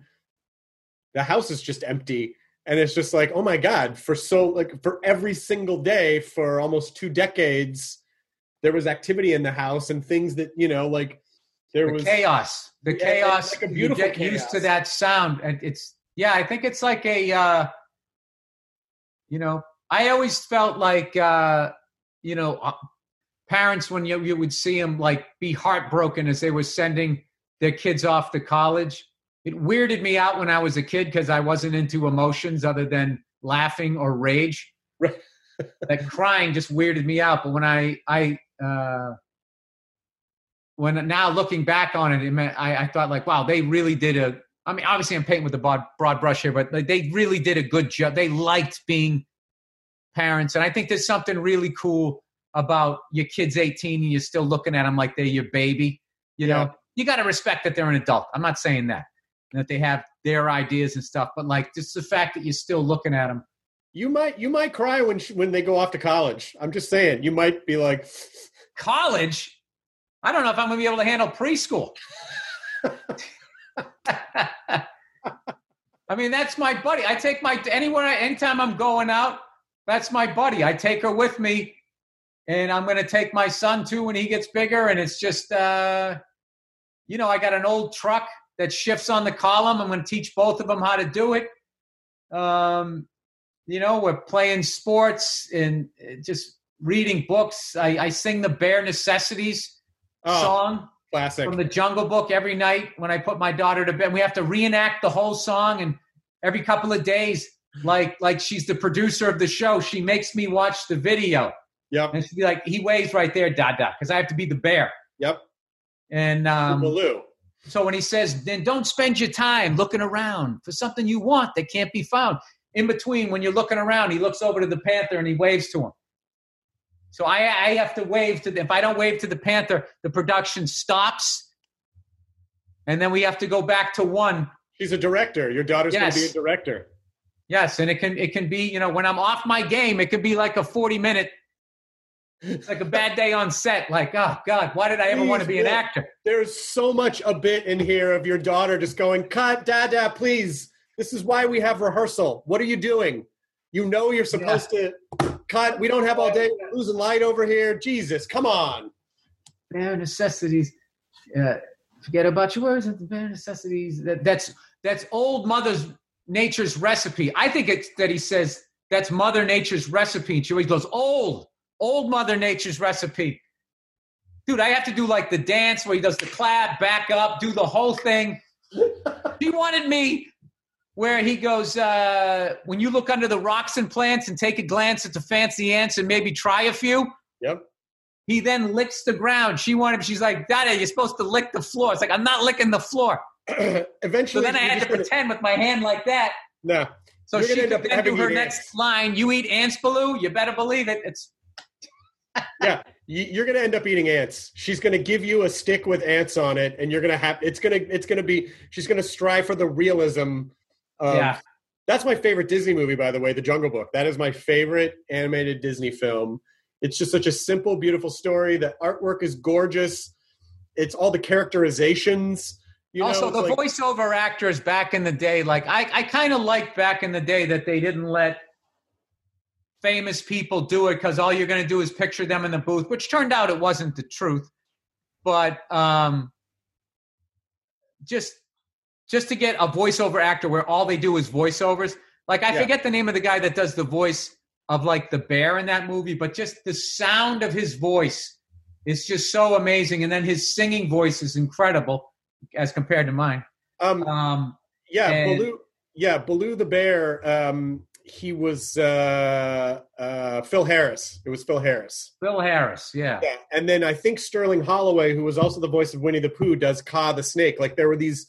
the house is just empty and it's just like oh my god for so like for every single day for almost two decades there was activity in the house and things that you know like there the was chaos. The Yeah, chaos. like a you beautiful get used to that sound and it's yeah i think it's like a uh you know i always felt like uh you know uh, parents when you, you would see them like be heartbroken as they were sending their kids off to college it weirded me out when i was a kid because i wasn't into emotions other than laughing or rage like crying just weirded me out but when i i uh when now looking back on it, it meant, I, I thought like, wow, they really did a. I mean, obviously I'm painting with a broad, broad brush here, but they really did a good job. They liked being parents, and I think there's something really cool about your kid's 18 and you're still looking at them like they're your baby. You know, Yeah. you got to respect that they're an adult. I'm not saying that that they have their ideas and stuff, but like just the fact that you're still looking at them. You might you might cry when sh- when they go off to college. I'm just saying. You might be like, College, I don't know if I'm going to be able to handle preschool. I mean, that's my buddy. I take my anywhere, anytime I'm going out, that's my buddy. I take her with me, and I'm going to take my son too when he gets bigger. And it's just, uh, you know, I got an old truck that shifts on the column. I'm going to teach both of them how to do it. Um, you know, we're playing sports and uh, just reading books. I, I sing the Bare Necessities oh, song classic. from the Jungle Book every night when I put my daughter to bed. We have to reenact the whole song, and every couple of days, like like she's the producer of the show, she makes me watch the video, Yep. and she'd be like, "He waves right there, Dada," because I have to be the bear. Yep. And um, Baloo. so when he says, then don't spend your time looking around for something you want that can't be found. In between, when you're looking around, he looks over to the panther and he waves to him. So I, I have to wave to the, if I don't wave to the panther, the production stops. And then we have to go back to one. She's a director. Your daughter's going to be a director. Yes, and it can it can be, you know, when I'm off my game, it could be like a 40 minute, it's like a bad day on set. Like, oh God, why did I ever want to be an actor? There's so much a bit in here of your daughter just going, "Cut, Dada, please. This is why we have rehearsal. What are you doing? You know you're supposed to cut. We don't have all day. We're losing light over here. Jesus, come on." bare necessities. Uh, forget about your words. The bare necessities. That, that's that's old mother's nature's recipe. I think it's that he says that's Mother Nature's recipe. And she always goes old, old Mother Nature's recipe. Dude, I have to do like the dance where he does the clap, back up, do the whole thing. he wanted me where he goes, uh, when you look under the rocks and plants and take a glance at the fancy ants and maybe try a few, Yep. he then licks the ground. She wanted, she's like, Dada, you're supposed to lick the floor. It's like, I'm not licking the floor. Eventually. So then I had to gonna- pretend with my hand like that. No. So You're she could then do her next ants. line. You eat ants, Baloo? You better believe it. It's yeah, you- you're going to end up eating ants. She's going to give you a stick with ants on it, and you're going to have. It's going to. It's going to be. She's going to strive for the realism. Of, Yeah. That's my favorite Disney movie, by the way, The Jungle Book. That is my favorite animated Disney film. It's just such a simple, beautiful story. The artwork is gorgeous. It's all the characterizations. You also know, the like- voiceover actors back in the day. Like I, I kind of liked back in the day that they didn't let famous people do it because all you're going to do is picture them in the booth, which turned out it wasn't the truth. But um, just just to get a voiceover actor where all they do is voiceovers. Like I Yeah. forget the name of the guy that does the voice of like the bear in that movie, but just the sound of his voice is just so amazing, and then his singing voice is incredible as compared to mine. um, Um, Yeah, And- Baloo. Yeah, Baloo the bear. Um, he was uh, uh, Phil Harris. It was Phil Harris. Bill Harris, yeah, Yeah, and then I think Sterling Holloway, who was also the voice of Winnie the Pooh, does Kaa the snake. Like there were these,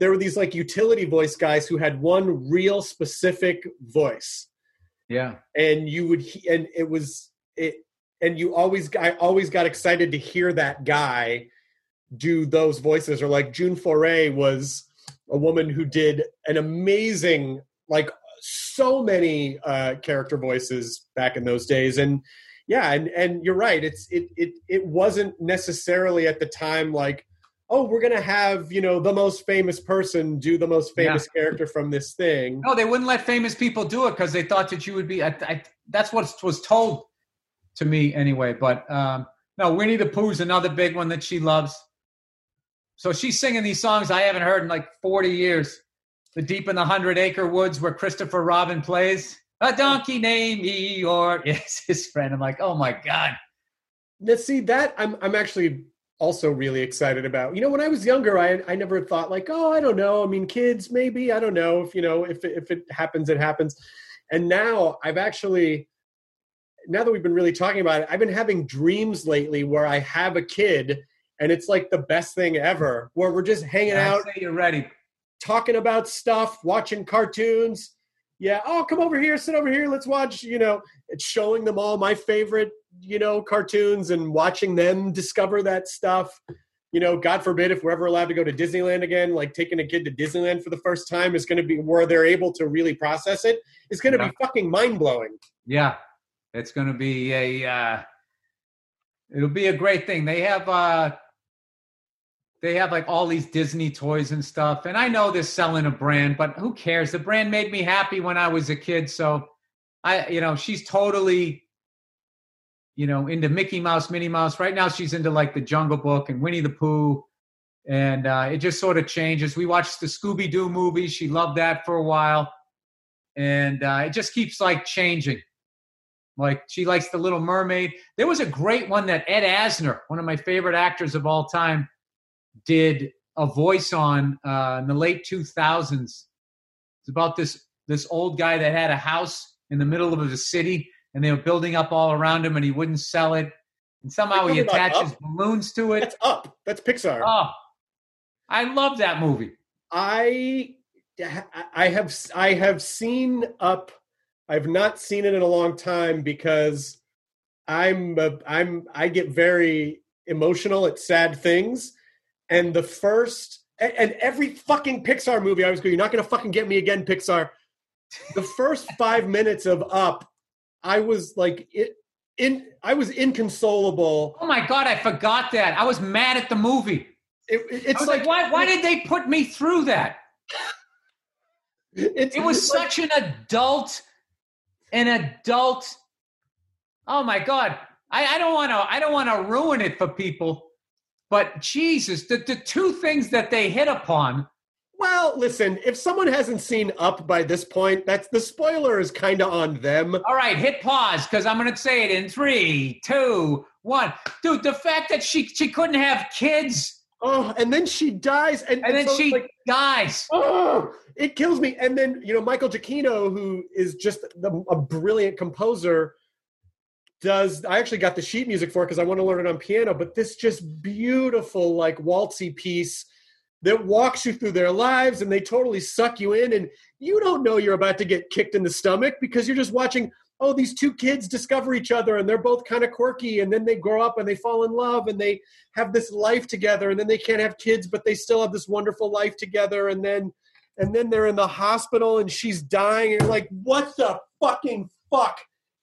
there were these like utility voice guys who had one real specific voice, yeah, and you would, and it was it, and you always, I always got excited to hear that guy do those voices. Or like June Foray was a woman who did an amazing, like so many uh, character voices back in those days, and yeah, and and you're right. It's it it it wasn't necessarily at the time like, oh, we're gonna have you know the most famous person do the most famous character from this thing. No, they wouldn't let famous people do it because they thought that you would be. I, I, that's what was told to me anyway. But um, no, Winnie the Pooh's another big one that she loves. So she's singing these songs I haven't heard in like 40 years. The Deep in the Hundred Acre Woods, where Christopher Robin plays. A donkey named Eeyore is his friend. I'm like, oh my God. Let's see that I'm I'm actually also really excited about. You know, when I was younger, I I never thought like, oh, I don't know. I mean, kids, maybe I don't know if you know if it, if it happens, it happens. And now I've actually, now that we've been really talking about it, I've been having dreams lately where I have a kid and it's like the best thing ever. Where we're just hanging I out, you're ready. Talking about stuff, watching cartoons. Yeah, oh, come over here, sit over here, let's watch. You know, it's showing them all my favorite, you know, cartoons and watching them discover that stuff. You know, God forbid if we're ever allowed to go to Disneyland again, like taking a kid to Disneyland for the first time is going to be where they're able to really process it. It's going to Yeah. be fucking mind blowing. Yeah, it's going to be a. Uh, it'll be a great thing. They have. Uh, they have like all these Disney toys and stuff, and I know they're selling a brand, but who cares? The brand made me happy when I was a kid, so I, you know, she's totally, you know, into Mickey Mouse, Minnie Mouse. Right now, she's into like the Jungle Book and Winnie the Pooh, and uh, it just sort of changes. We watched the Scooby Doo movie; she loved that for a while, and uh, it just keeps like changing. Like she likes the Little Mermaid. There was a great one that Ed Asner, one of my favorite actors of all time, did a voice on uh, in the late 2000s. It's about this this old guy that had a house in the middle of the city, and they were building up all around him, and he wouldn't sell it. And somehow he You're talking about attaches balloons to it. That's up. That's Pixar. Oh, I love that movie. I I have I have seen Up. I've not seen it in a long time because I'm a, I'm I get very emotional at sad things, and the first and, and every fucking Pixar movie I was going, you're not going to fucking get me again, Pixar. The first five minutes of Up, I was like it. In I was inconsolable. Oh my god, I forgot that. I was mad at the movie. It, it's like, like, why? Why did they put me through that? It was it's like- such an adult, an adult. Oh my god! I, I don't want to. I don't want to ruin it for people, but Jesus, the the two things that they hit upon. Well, listen, if someone hasn't seen Up by this point, that's the spoiler is kind of on them. All right, hit pause because I'm going to say it in three, two, one. Dude, the fact that she she couldn't have kids Oh, and then she dies, and, and then so, she like, dies. oh, it kills me. And then you know Michael Giacchino, who is just the, a brilliant composer, does. I actually got the sheet music for it because I want to learn it on piano. But this just beautiful, like waltzy piece that walks you through their lives, and they totally suck you in, and you don't know you're about to get kicked in the stomach because you're just watching. Oh, these two kids discover each other, and they're both kind of quirky, and then they grow up and they fall in love, and they have this life together, and then they can't have kids, but they still have this wonderful life together, and then and then they're in the hospital and she's dying and you're like what the fucking fuck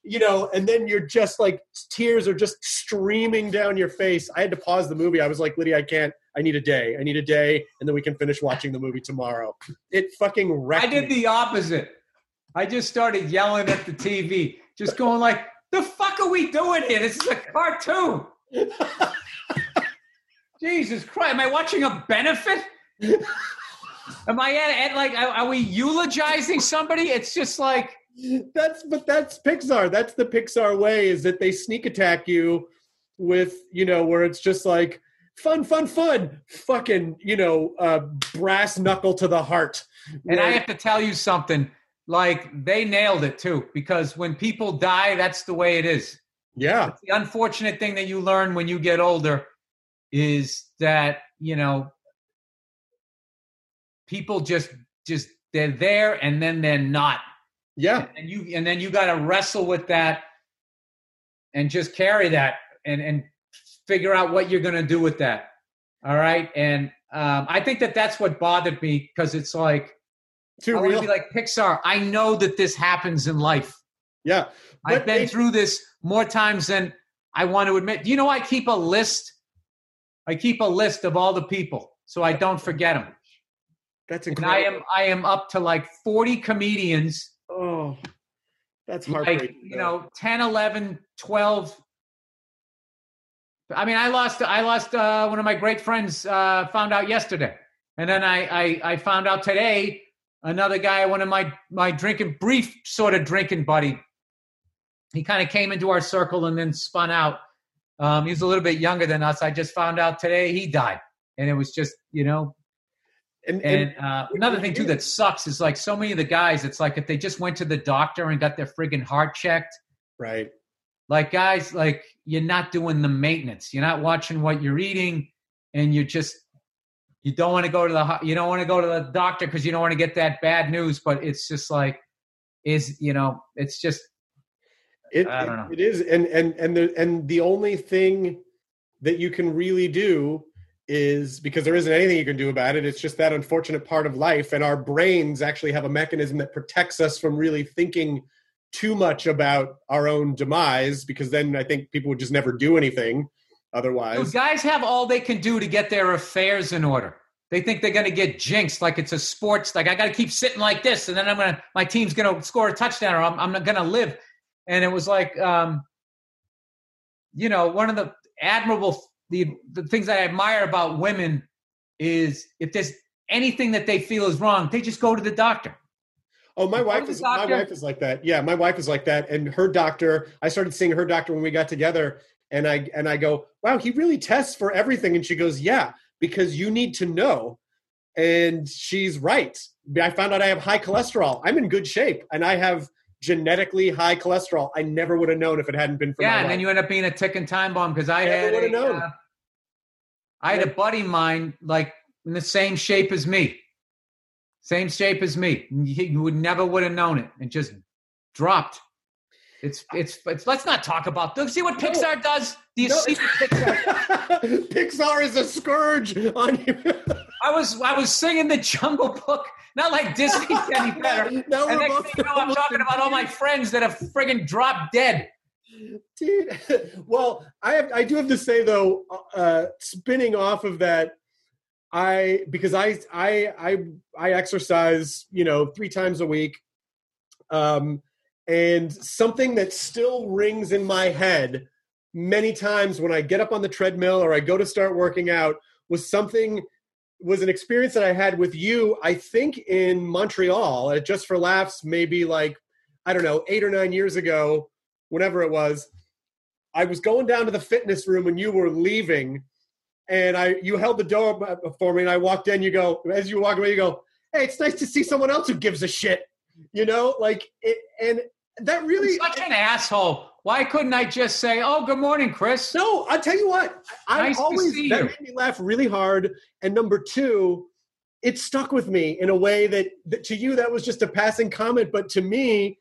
you know and then you're just like tears are just streaming down your face i had to pause the movie i was like lydia i can't i need a day i need a day and then we can finish watching the movie tomorrow it fucking wrecked I did me. the opposite. I just started yelling at the TV, just going like, "The fuck are we doing here? This is a cartoon." Jesus Christ! Am I watching a benefit? Am I at, at like? Are, are we eulogizing somebody? It's just like, that's but that's pixar that's the pixar way is that they sneak attack you with you know where it's just like fun fun fun fucking you know uh brass knuckle to the heart and I have to tell you something. Like they nailed it too, because when people die, that's the way it is. yeah the unfortunate thing that you learn when you get older is that you know people just just they're there and then they're not yeah. And you and then you got to wrestle with that and just carry that and and figure out what you're going to do with that. All right? And um, i think that that's what bothered me because it's like too i to real. be like pixar. I know that this happens in life. Yeah. I've been they- through this more times than I want to admit. Do you know I keep a list? I keep a list of all the people so I don't forget them. that's And incredible I am I am up to like 40 comedians, oh that's like, heartbreaking you know, 10, 11, 12 I mean, I lost I lost uh, one of my great friends uh, found out yesterday. And then I, I I found out today another guy, one of my my drinking brief sort of drinking buddy. He kind of came into our circle and then spun out. Um, was a little bit younger than us. I just found out today he died, and it was just you know. And, and, And uh, another thing too that sucks is like so many of the guys. It's like if they just went to the doctor and got their friggin' heart checked. right Like guys, like you're not doing the maintenance. You're not watching what you're eating. and you just you don't want to go to the you don't want to go to the doctor because you don't want to get that bad news. But it's just like is you know it's just It, I don't know. it is, and and and the and the only thing that you can really do is because there isn't anything you can do about it. It's just that unfortunate part of life, and our brains actually have a mechanism that protects us from really thinking too much about our own demise. Because then I think people would just never do anything otherwise. guys have all they can do to get their affairs in order. They think they're going to get jinxed, like it's a sports. Like I got to keep sitting like this, and then I'm gonna my team's going to score a touchdown, or I'm I'm not going to live. And it was like, um, you know, one of the admirable the the things that I admire about women is if there's anything that they feel is wrong, they just go to the doctor. Oh, my wife is my wife is like that. Yeah, my wife is like that, and her doctor. I started seeing her doctor when we got together, and I and I go, "Wow, he really tests for everything." And she goes, "Yeah, because you need to know." And she's right. I found out I have high cholesterol. I'm in good shape, and I have genetically high cholesterol. I never would have known if it hadn't been for yeah, and wife. then you end up being a ticking time bomb because I Never had would've a, known. uh, I had a buddy of mine like in the same shape as me, same shape as me. You would never would have known it, and just dropped. It's it's it's. Let's not talk about. this. See what No. Pixar does. Do you No. see what Pixar? Pixar is a scourge on you. I was I was singing the Jungle Book. Not like Disney's any better. Now And next thing you know, I'm talking about all my friends that have friggin' dropped dead. Dude, well, I have, I do have to say though, uh, spinning off of that, I because I I I I exercise, you know, three times a week, um, and something that still rings in my head many times when I get up on the treadmill or I go to start working out was something was an experience that I had with you. I think in Montreal, at Just for Laughs, maybe like I don't know, eight or nine years ago whenever it was, I was going down to the fitness room when you were leaving, and I you held the door uh, for me, and I walked in. You go as you walk away, you go, "Hey, it's nice to see someone else who gives a shit." You know, like it, and that really. i Such an asshole. Why couldn't I just say, "Oh, good morning, Chris"? No, I'll tell you what. I Nice to always that you. made me laugh really hard. And number two, it stuck with me in a way that, that to you that was just a passing comment, but to me,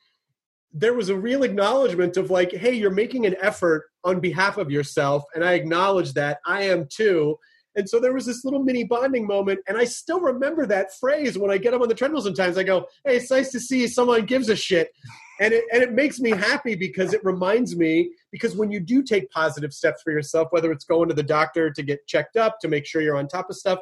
there was a real acknowledgement of like, hey, you're making an effort on behalf of yourself, and I acknowledge that. I am too. And so there was this little mini bonding moment, and I still remember that phrase when I get up on the treadmill. Sometimes I go, "Hey, it's nice to see someone gives a shit," and it and it makes me happy because it reminds me because when you do take positive steps for yourself, whether it's going to the doctor to get checked up to make sure you're on top of stuff,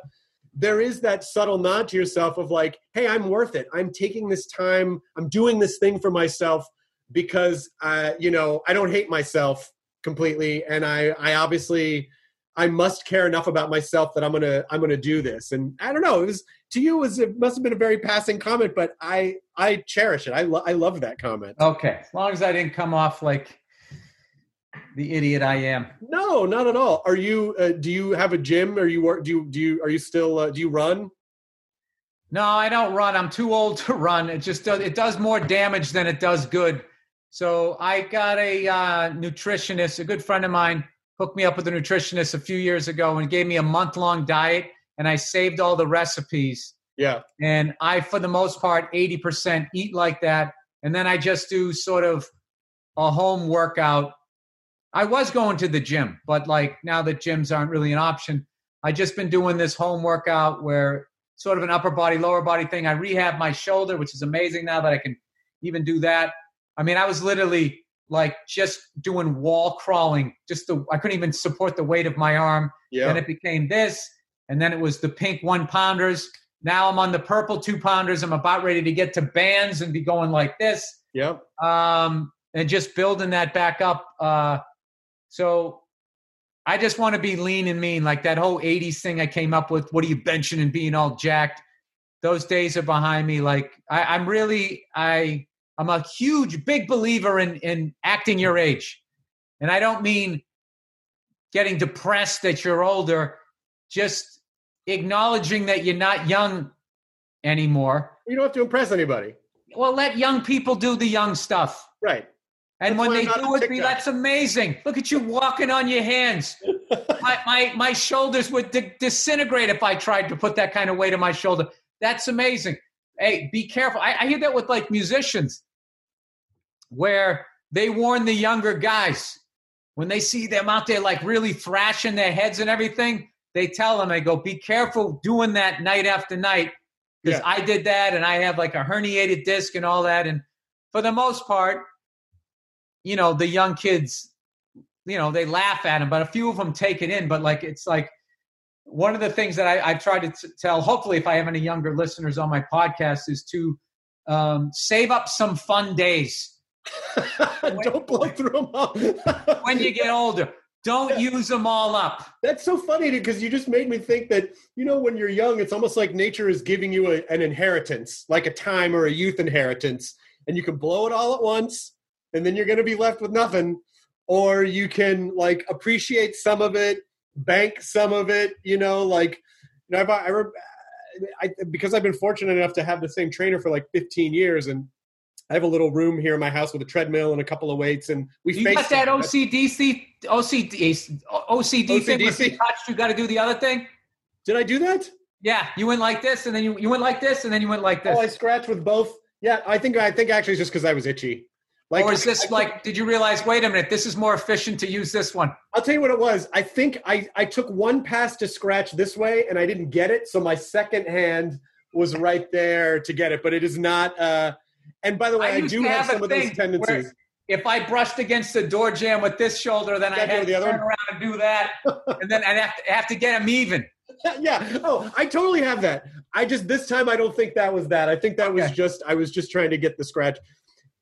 there is that subtle nod to yourself of like, "Hey, I'm worth it. I'm taking this time. I'm doing this thing for myself because uh, you know I don't hate myself completely, and I I obviously." I must care enough about myself that I'm gonna I'm gonna do this. And I don't know. It was to you it was it must have been a very passing comment, but I I cherish it. I lo- I love that comment. Okay, as long as I didn't come off like the idiot I am. No, not at all. Are you? Uh, do you have a gym? Are you work? Do you do you are you still uh, do you run? No, I don't run. I'm too old to run. It just does. It does more damage than it does good. So I got a uh, nutritionist, a good friend of mine, hooked me up with a nutritionist a few years ago and gave me a month long diet, and I saved all the recipes. Yeah. And I, for the most part, 80% eat like that. And then I just do sort of a home workout. I was going to the gym, but like now that gyms aren't really an option, I just been doing this home workout where sort of an upper body, lower body thing. I rehab my shoulder, which is amazing now that I can even do that. I mean, I was literally like just doing wall crawling, just the, I couldn't even support the weight of my arm. Yeah. Then it became this, and then it was the pink one pounders. Now I'm on the purple two pounders. I'm about ready to get to bands and be going like this, yeah. um, and just building that back up. Uh, so I just want to be lean and mean, like that whole '80s thing I came up with. What are you benching and being all jacked? Those days are behind me. Like I, I'm really, I, I'm a huge, big believer in in acting your age, and I don't mean getting depressed that you're older. Just acknowledging that you're not young anymore. You don't have to impress anybody. Well, let young people do the young stuff. Right. And That's when they do it, be TikTok. that's amazing. Look at you walking on your hands. my, my, my shoulders would di- disintegrate if I tried to put that kind of weight on my shoulder. That's amazing. Hey, be careful. I, I hear that with like musicians where they warn the younger guys when they see them out there like really thrashing their heads and everything. They tell them, they go, be careful doing that night after night because Yeah. I did that and I have like a herniated disc and all that. And for the most part, you know, the young kids, you know, they laugh at them, but a few of them take it in. But like, it's like one of the things that I, I've tried to t- tell, hopefully, if I have any younger listeners on my podcast, is to um, save up some fun days Don't blow through them all. when you get older. Don't use them all up. That's so funny because you just made me think that, you know, when you're young, it's almost like nature is giving you a, an inheritance, like a time or a youth inheritance, and you can blow it all at once, and then you're going to be left with nothing. Or you can like appreciate some of it, bank some of it, you know, like, you know, I've, I, I, because I've been fortunate enough to have the same trainer for like 15 years, and I have a little room here in my house with a treadmill and a couple of weights, and we You face got that OCDC, OCD, OCD thing. You touch, you got to do the other thing. Did I do that? Yeah, you went like this, and then you, you went like this, and then you went like oh, this. Oh, I scratched with both. Yeah, I think I think actually it's just because I was itchy. Like, or is this I- like? Did you realize? Wait a minute, this is more efficient to use this one. I'll tell you what it was. I think I I took one pass to scratch this way and I didn't get it, so my second hand was right there to get it. But it is not. uh And by the way, I, used do to have some of those tendencies. If I brushed against the door jamb with this shoulder, then I had the to turn one? around and do that, and then I'd have to, have to get them even. yeah. Oh, I totally have that. I just this time I don't think that was that. I think that was just I was just trying to get the scratch.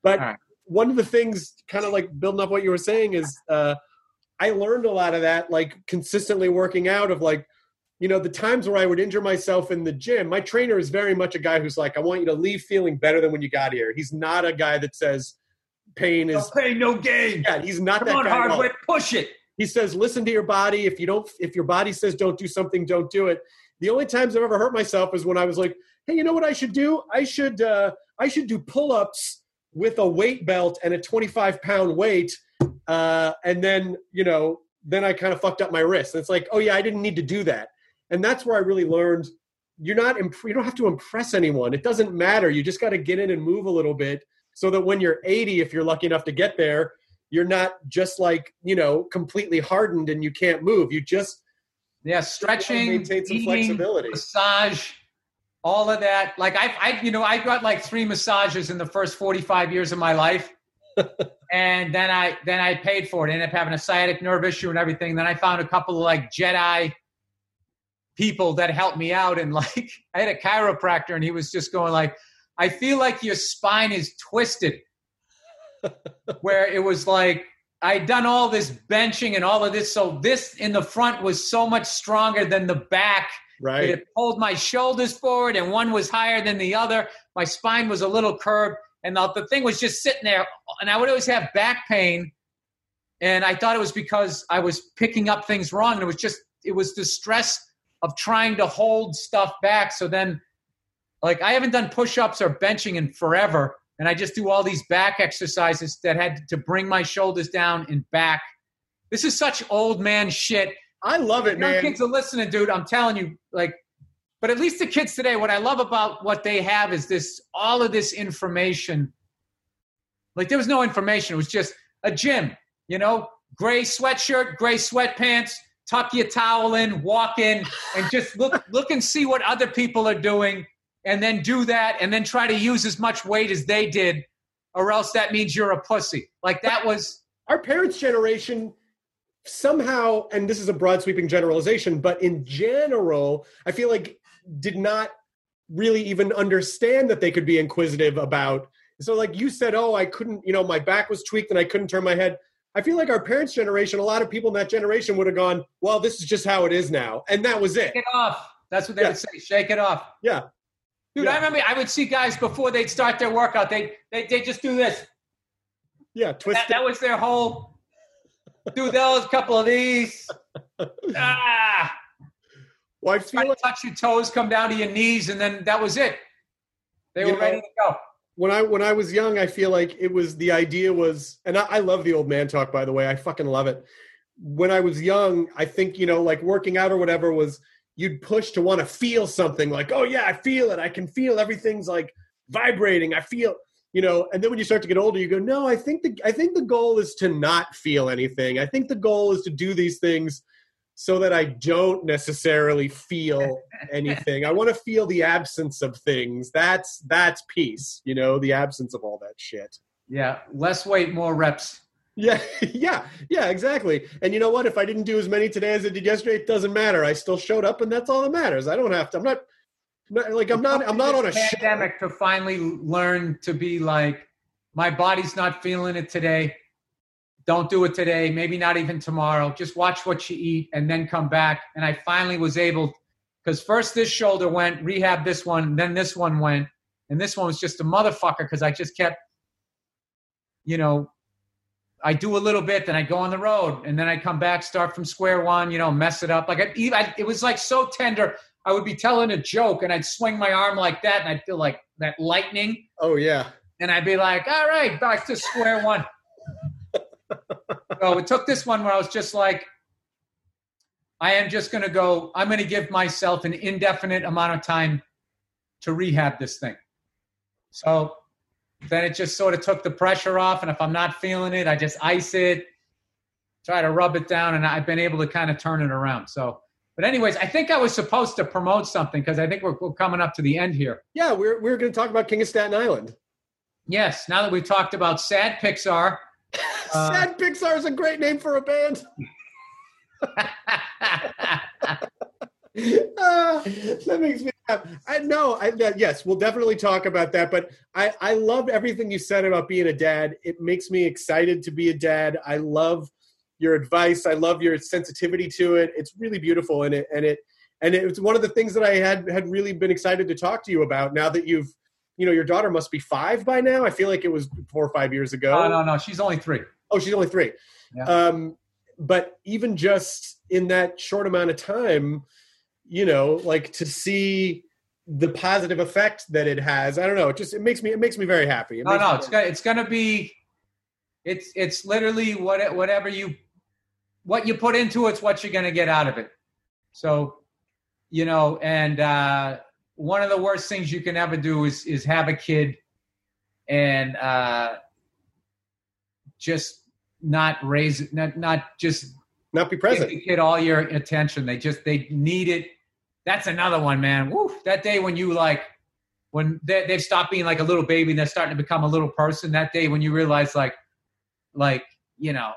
But right. One of the things, kind of like building up what you were saying, is uh, I learned a lot of that, like consistently working out. Of like, you know, the times where I would injure myself in the gym. My trainer is very much a guy who's like, I want you to leave feeling better than when you got here. He's not a guy that says pain No is. pain, no gain. Yeah, he's not Come that on, guy. at all push it. he says listen to your body if you don't if your body says don't do something don't do it the only times i've ever hurt myself is when i was like hey you know what i should do i should uh i should do pull-ups with a weight belt and a 25 pound weight uh and then you know then i kind of fucked up my wrist. And it's like oh yeah i didn't need to do that. And that's where i really learned you're not imp- you don't have to impress anyone. It doesn't matter. You just got to get in and move a little bit so that when you're 80 if you're lucky enough to get there you're not just like you know completely hardened and you can't move. You just Yeah, stretching, maintain some eating, flexibility. massage, all of that. Like I, I, you know, I got like three massages in the first forty-five years of my life, and then I, then I paid for it. I ended up having a sciatic nerve issue and everything. Then I found a couple of like Jedi people that helped me out, and like I had a chiropractor, and he was just going like, "I feel like your spine is twisted." where it was like I'd done all this benching and all of this. So this in the front was so much stronger than the back. Right It pulled my shoulders forward, and one was higher than the other. My spine was a little curved, and the, the thing was just sitting there. And I would always have back pain, and I thought it was because I was picking up things wrong. And it was just it was the stress of trying to hold stuff back. So then, like I haven't done push-ups or benching in forever, and I just do all these back exercises that had to bring my shoulders down and back. This is such old man shit. I love it man kids are listening, dude. I'm telling you, like, but at least the kids today, what I love about what they have is this all of this information. Like there was no information. It was just a gym, you know, gray sweatshirt, gray sweatpants, tuck your towel in, walk in, and just look look and see what other people are doing, and then do that, and then try to use as much weight as they did, or else that means you're a pussy. Like that was our parents generation somehow and this is a broad sweeping generalization but in general i feel like did not really even understand that they could be inquisitive about so like you said oh i couldn't you know my back was tweaked and i couldn't turn my head i feel like our parents generation a lot of people in that generation would have gone well this is just how it is now and that was it shake it off. That's what they Yeah. would say. Shake it off. yeah Dude, Yeah. I remember I would see guys before they'd start their workout, they they they just do this. yeah twist That, that was their whole. Do those, couple of these. Ah, well i try feel to like touch your toes, come down to your knees, and then that was it. They You were know, ready to go. when I when I was young, I feel like it was the idea was, and I, I love the old man talk. By the way, I fucking love it. when I was young, I think, you know, like working out or whatever was you'd push to want to feel something like, oh yeah, I feel it. I can feel everything's like vibrating. I feel, you know, and then when you start to get older, you go, no, I think the I think the goal is to not feel anything. I think the goal is to do these things so that I don't necessarily feel anything. I want to feel the absence of things. That's that's peace, you know, the absence of all that shit. Yeah, less weight, more reps. Yeah, yeah, yeah, exactly. And you know what? If I didn't do as many today as I did yesterday, it doesn't matter. I still showed up, and that's all that matters. I don't have to. I'm not, not like I'm not. I'm not on a pandemic show. to finally learn to be like, my body's not feeling it today. Don't do it today. Maybe not even tomorrow. Just watch what you eat, and then come back. And I finally was able, because first this shoulder went, rehab this one, then this one went, and this one was just a motherfucker because I just kept, you know, I do a little bit, then I go on the road, and then I come back, start from square one, you know, mess it up. Like I, I, it was like so tender. I would be telling a joke, and I'd swing my arm like that, and I'd feel like that lightning. Oh yeah. And I'd be like, "All right, back to square one." so it took this one where I was just like, I am just going to go. I'm going to give myself an indefinite amount of time to rehab this thing. So then it just sort of took the pressure off. And if I'm not feeling it, I just ice it, try to rub it down, and I've been able to kind of turn it around. So, but anyways, I think I was supposed to promote something because I think we're, we're, coming up to the end here. Yeah, we're we're going to talk about King of Staten Island. Yes, now that we've talked about sad Pixar. Uh, sad Pixar is a great name for a band. uh, that makes me I know. I, yes, we'll definitely talk about that. But I, I loved everything you said about being a dad. It makes me excited to be a dad. I love your advice. I love your sensitivity to it. It's really beautiful, and it and it and it's one of the things that I had had really been excited to talk to you about. Now that you've, you know, your daughter must be five by now. I feel like it was four or five years ago. No, no, no. She's only three. Oh, she's only three. Yeah. Um, but even just in that short amount of time you know, like to see the positive effect that it has. I don't know. It just it makes me it makes me very happy. It no, no, it's gonna it's gonna be it's it's literally what whatever you what you put into it's what you're gonna get out of it. So, you know, and uh, one of the worst things you can ever do is is have a kid and uh, just not raise not not just not be present. Give the kid all your attention. They just they need it that's another one, man. Woo, that day when you like when they, they've stopped being like a little baby and they're starting to become a little person. That day when you realize like like you know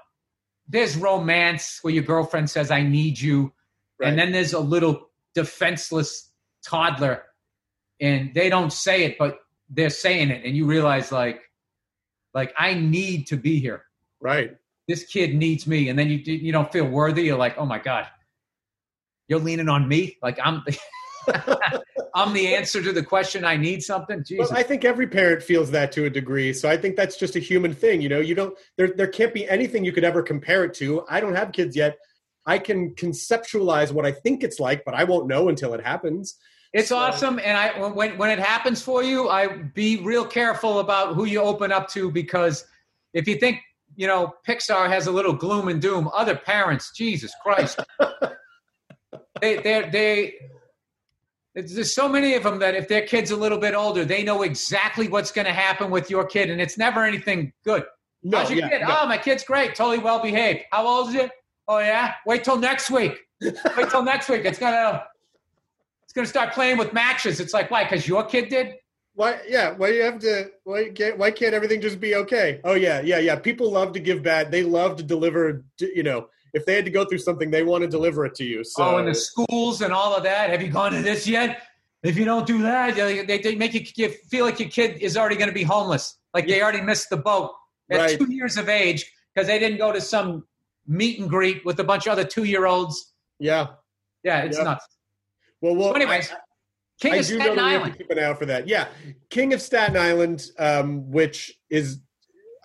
there's romance where your girlfriend says I need you, right. and then there's a little defenseless toddler, and they don't say it, but they're saying it, and you realize like like I need to be here. Right. This kid needs me, and then you you don't feel worthy. You're like, oh my god, you're leaning on me like i'm i'm the answer to the question i need something? Jesus. Well, i think every parent feels that to a degree so i think that's just a human thing you know? You don't there, there can't be anything you could ever compare it to. I don't have kids yet. I can conceptualize what i think it's like but i won't know until it happens. It's so. awesome and i when when it happens for you i be real careful about who you open up to because if you think you know pixar has a little gloom and doom other parents jesus christ. They they they there's so many of them that if their kid's a little bit older, they know exactly what's going to happen with your kid, and it's never anything good. No, How's your yeah, kid? No. Oh, my kid's great, totally well behaved. How old is it? Oh yeah, wait till next week. wait till next week. It's gonna it's gonna start playing with matches. It's like why? Because your kid did. Why? Yeah. Why do you have to? Why can't? Why can't everything just be okay? Oh yeah, yeah, yeah. People love to give bad. They love to deliver. You know if they had to go through something, they want to deliver it to you. So. Oh, and the schools and all of that. Have you gone to this yet? If you don't do that, they, they make you feel like your kid is already going to be homeless. Like they already missed the boat at right. two years of age because they didn't go to some meet and greet with a bunch of other two year olds. Yeah. Yeah, it's nuts. Well, well. So anyways, I, King I of Staten Island. Keep an eye out for that. Yeah, King of Staten Island, um, which is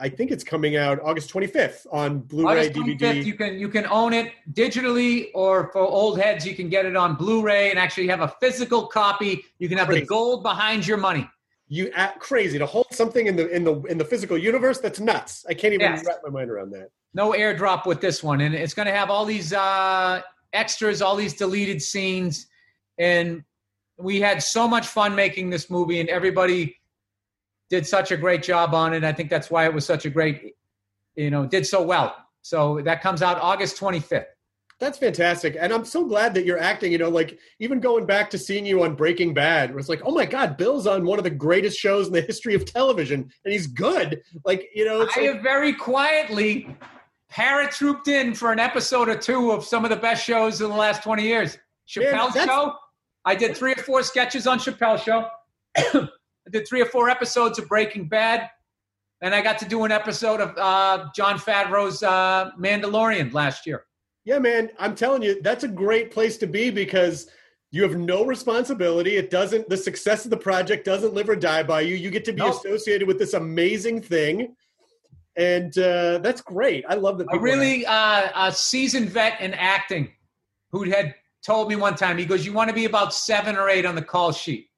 I think it's coming out August 25th on Blu-ray, DVD. You can you can own it digitally, or for old heads, you can get it on Blu-ray and actually have a physical copy. You can have crazy. the gold behind your money. You act crazy to hold something in the in the in the physical universe. That's nuts. I can't even yes. wrap my mind around that. no airdrop with this one, and it's going to have all these uh, extras, all these deleted scenes, and we had so much fun making this movie, and everybody did such a great job on it. I think that's why it was such a great, you know, did so well. So that comes out August 25th. That's fantastic. And I'm so glad that you're acting, you know, like even going back to seeing you on Breaking Bad, where it's like, oh my God, Bill's on one of the greatest shows in the history of television and he's good. Like, you know, I like, have very quietly paratrooped in for an episode or two of some of the best shows in the last 20 years. Chappelle that's- Show. I did three or four sketches on Chappelle Show. I did three or four episodes of Breaking Bad. And I got to do an episode of uh, Jon Favreau's uh, Mandalorian last year. yeah, man, I'm telling you, that's a great place to be because you have no responsibility. It doesn't, the success of the project doesn't live or die by you. You get to be Nope. associated with this amazing thing. And uh, that's great. I love that. a really uh, a seasoned vet in acting who had told me one time he goes you want to be about seven or eight on the call sheet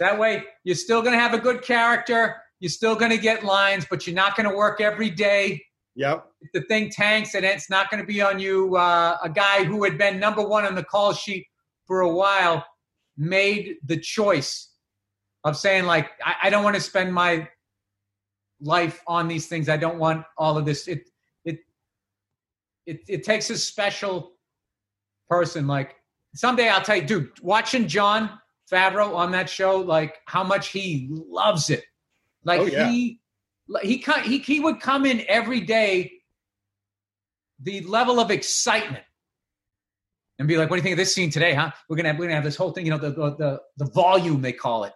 that way you're still going to have a good character you're still going to get lines but you're not going to work every day. Yep. if the thing tanks and it's not going to be on you. Uh, a guy who had been number one on the call sheet for a while made the choice of saying like i, I don't want to spend my life on these things. I don't want all of this. It it it, it takes a special person like someday i'll tell you dude watching jon favreau on that show like how much he loves it like Oh, yeah. he he, he he would come in every day the level of excitement and be like, "What do you think of this scene today? Huh? We're gonna have, we're gonna have this whole thing. You know, the the the, the volume they call it.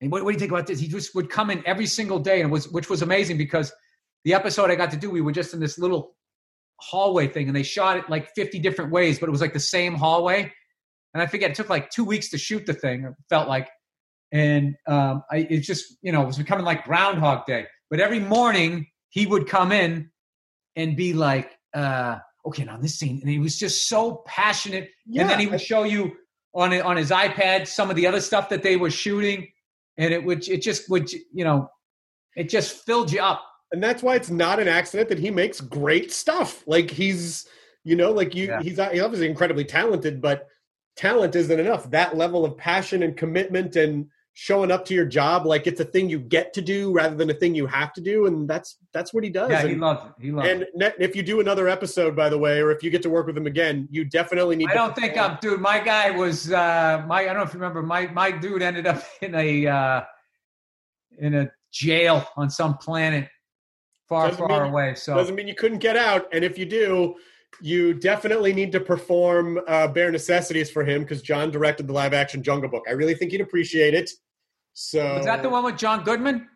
And what, what do you think about this? He just would come in every single day, and was which was amazing because the episode I got to do, we were just in this little hallway thing, and they shot it like fifty different ways, but it was like the same hallway. And I forget it took like two weeks to shoot the thing. It felt like, and um, I it just you know it was becoming like Groundhog Day. But every morning he would come in and be like, uh, okay, now this scene, and he was just so passionate. and then he would show you on on his iPad some of the other stuff that they were shooting, and it would it just would you know it just filled you up. and that's why it's not an accident that he makes great stuff. Like he's, you know, like you, Yeah. he's, he's obviously incredibly talented, but talent isn't enough. That level of passion and commitment and showing up to your job like it's a thing you get to do rather than a thing you have to do, and that's that's what he does. Yeah, and, he loves it. He loves it. and net- if you do another episode, by the way, or if you get to work with him again, you definitely need. I don't think I'm, dude. My guy was uh, my. I don't know if you remember. My my dude ended up in a uh, in a jail on some planet far Doesn't far mean- away. So Doesn't mean you couldn't get out, and if you do, you definitely need to perform uh, bare necessities for him because Jon directed the live action Jungle Book. I really think he'd appreciate it. So was that the one with John Goodman?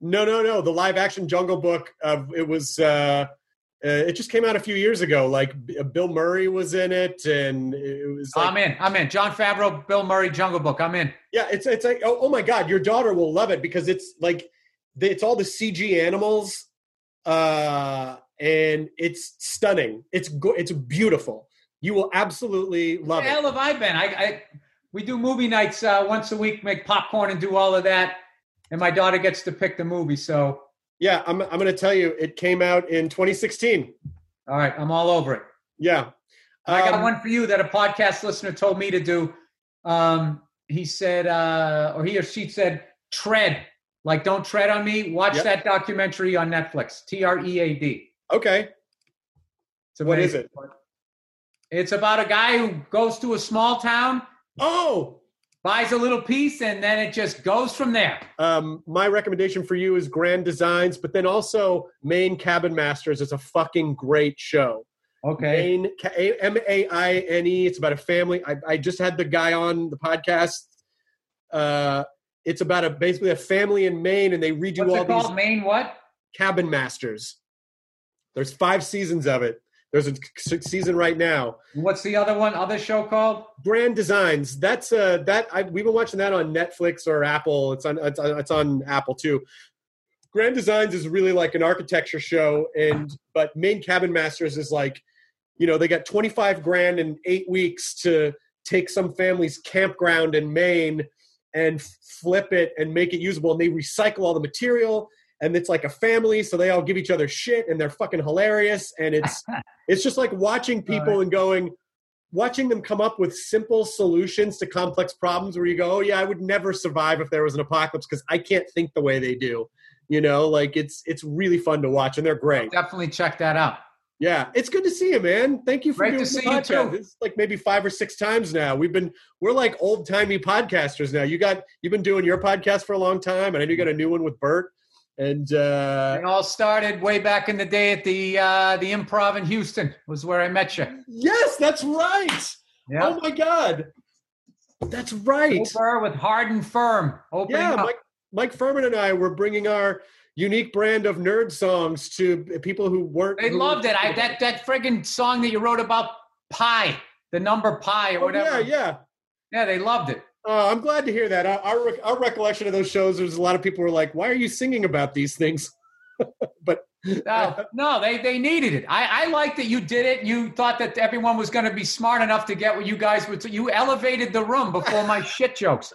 No, no, no. The live action Jungle Book. Uh, it was. Uh, uh, it just came out a few years ago. Like uh, Bill Murray was in it, and it was. Like, I'm in. I'm in. Jon Favreau, Bill Murray, Jungle Book. I'm in. Yeah, it's it's like oh, oh my god, your daughter will love it because it's like it's all the CG animals, uh, and it's stunning. It's go- it's beautiful. You will absolutely love the it. hell have I been? I, I we do movie nights uh, once a week, make popcorn and do all of that, and my daughter gets to pick the movie. So Yeah, I'm I'm going to tell you, it came out in 2016. all right, I'm all over it. Yeah, I got Um, one for you that a podcast listener told me to do. Um, he said, uh, or he or she said, tread. Like, don't tread on me. Watch Yep. that documentary on Netflix. T R E A D. Okay, It's What is amazing. It's about a guy who goes to a small town, Oh, buys a little piece, and then it just goes from there. um, my recommendation for you is Grand Designs, but then also Maine Cabin Masters is a fucking great show. Okay. Maine, M A I N E. It's about a family. I, I just had the guy on the podcast. Uh, it's about a basically a family in Maine, and they redo What's all it called? these Maine what? Cabin Masters. There's five seasons of it. There's a season right now. What's the other one? Other show called? Grand Designs. That's uh that I, we've been watching that on Netflix or Apple. It's on it's on, it's on Apple too. Grand Designs is really like an architecture show, and but Maine Cabin Masters is like, you know, they got 25 grand in eight weeks to take some family's campground in Maine and flip it and make it usable, and they recycle all the material, and it's like a family, so they all give each other shit, and they're fucking hilarious, and it's it's just like watching people and going, watching them come up with simple solutions to complex problems where you go, oh yeah, I would never survive if there was an apocalypse because I can't think the way they do. You know, like it's it's really fun to watch, and they're great. Definitely check that out. Yeah, it's good to see you, man. Thank you for Great doing to the see you, podcast. too. It's like maybe five or six times now. We've been we're like old timey podcasters now. You got you've been doing your podcast for a long time, and I know you got a new one with Bert. And uh, It all started way back in the day at the uh, the Improv in Houston. Was where I met you. yes, that's right. Yeah. Oh my god, that's right. Over with Hard 'n Phirm. Yeah. Mike, Mike Phirman and I were bringing our unique brand of nerd songs to people who weren't. They who- loved it. I that that friggin' song that you wrote about pi, the number pi or Oh, whatever. yeah, yeah. Yeah, they loved it. Uh, I'm glad to hear that. Our, our our recollection of those shows, there's a lot of people were like, "Why are you singing about these things?" but No, no, they they needed it. I, I like that you did it. You thought that everyone was going to be smart enough to get what you guys would. You elevated the room before my shit jokes.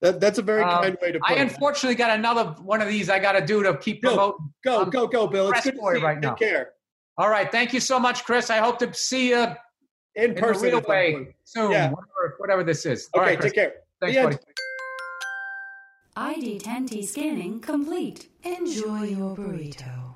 that, that's a very Um, kind way to put I it. unfortunately got another one of these I got to do to keep Go. promoting. Go, go, go, Bill. It's good to see you. right now. Take care. All right, thank you so much, Chris. I hope to see you In in person. real at way soon, Yeah. whatever, whatever this is. All Okay, right, Chris. take care. Thanks, The buddy. ID10T scanning complete. Enjoy your burrito.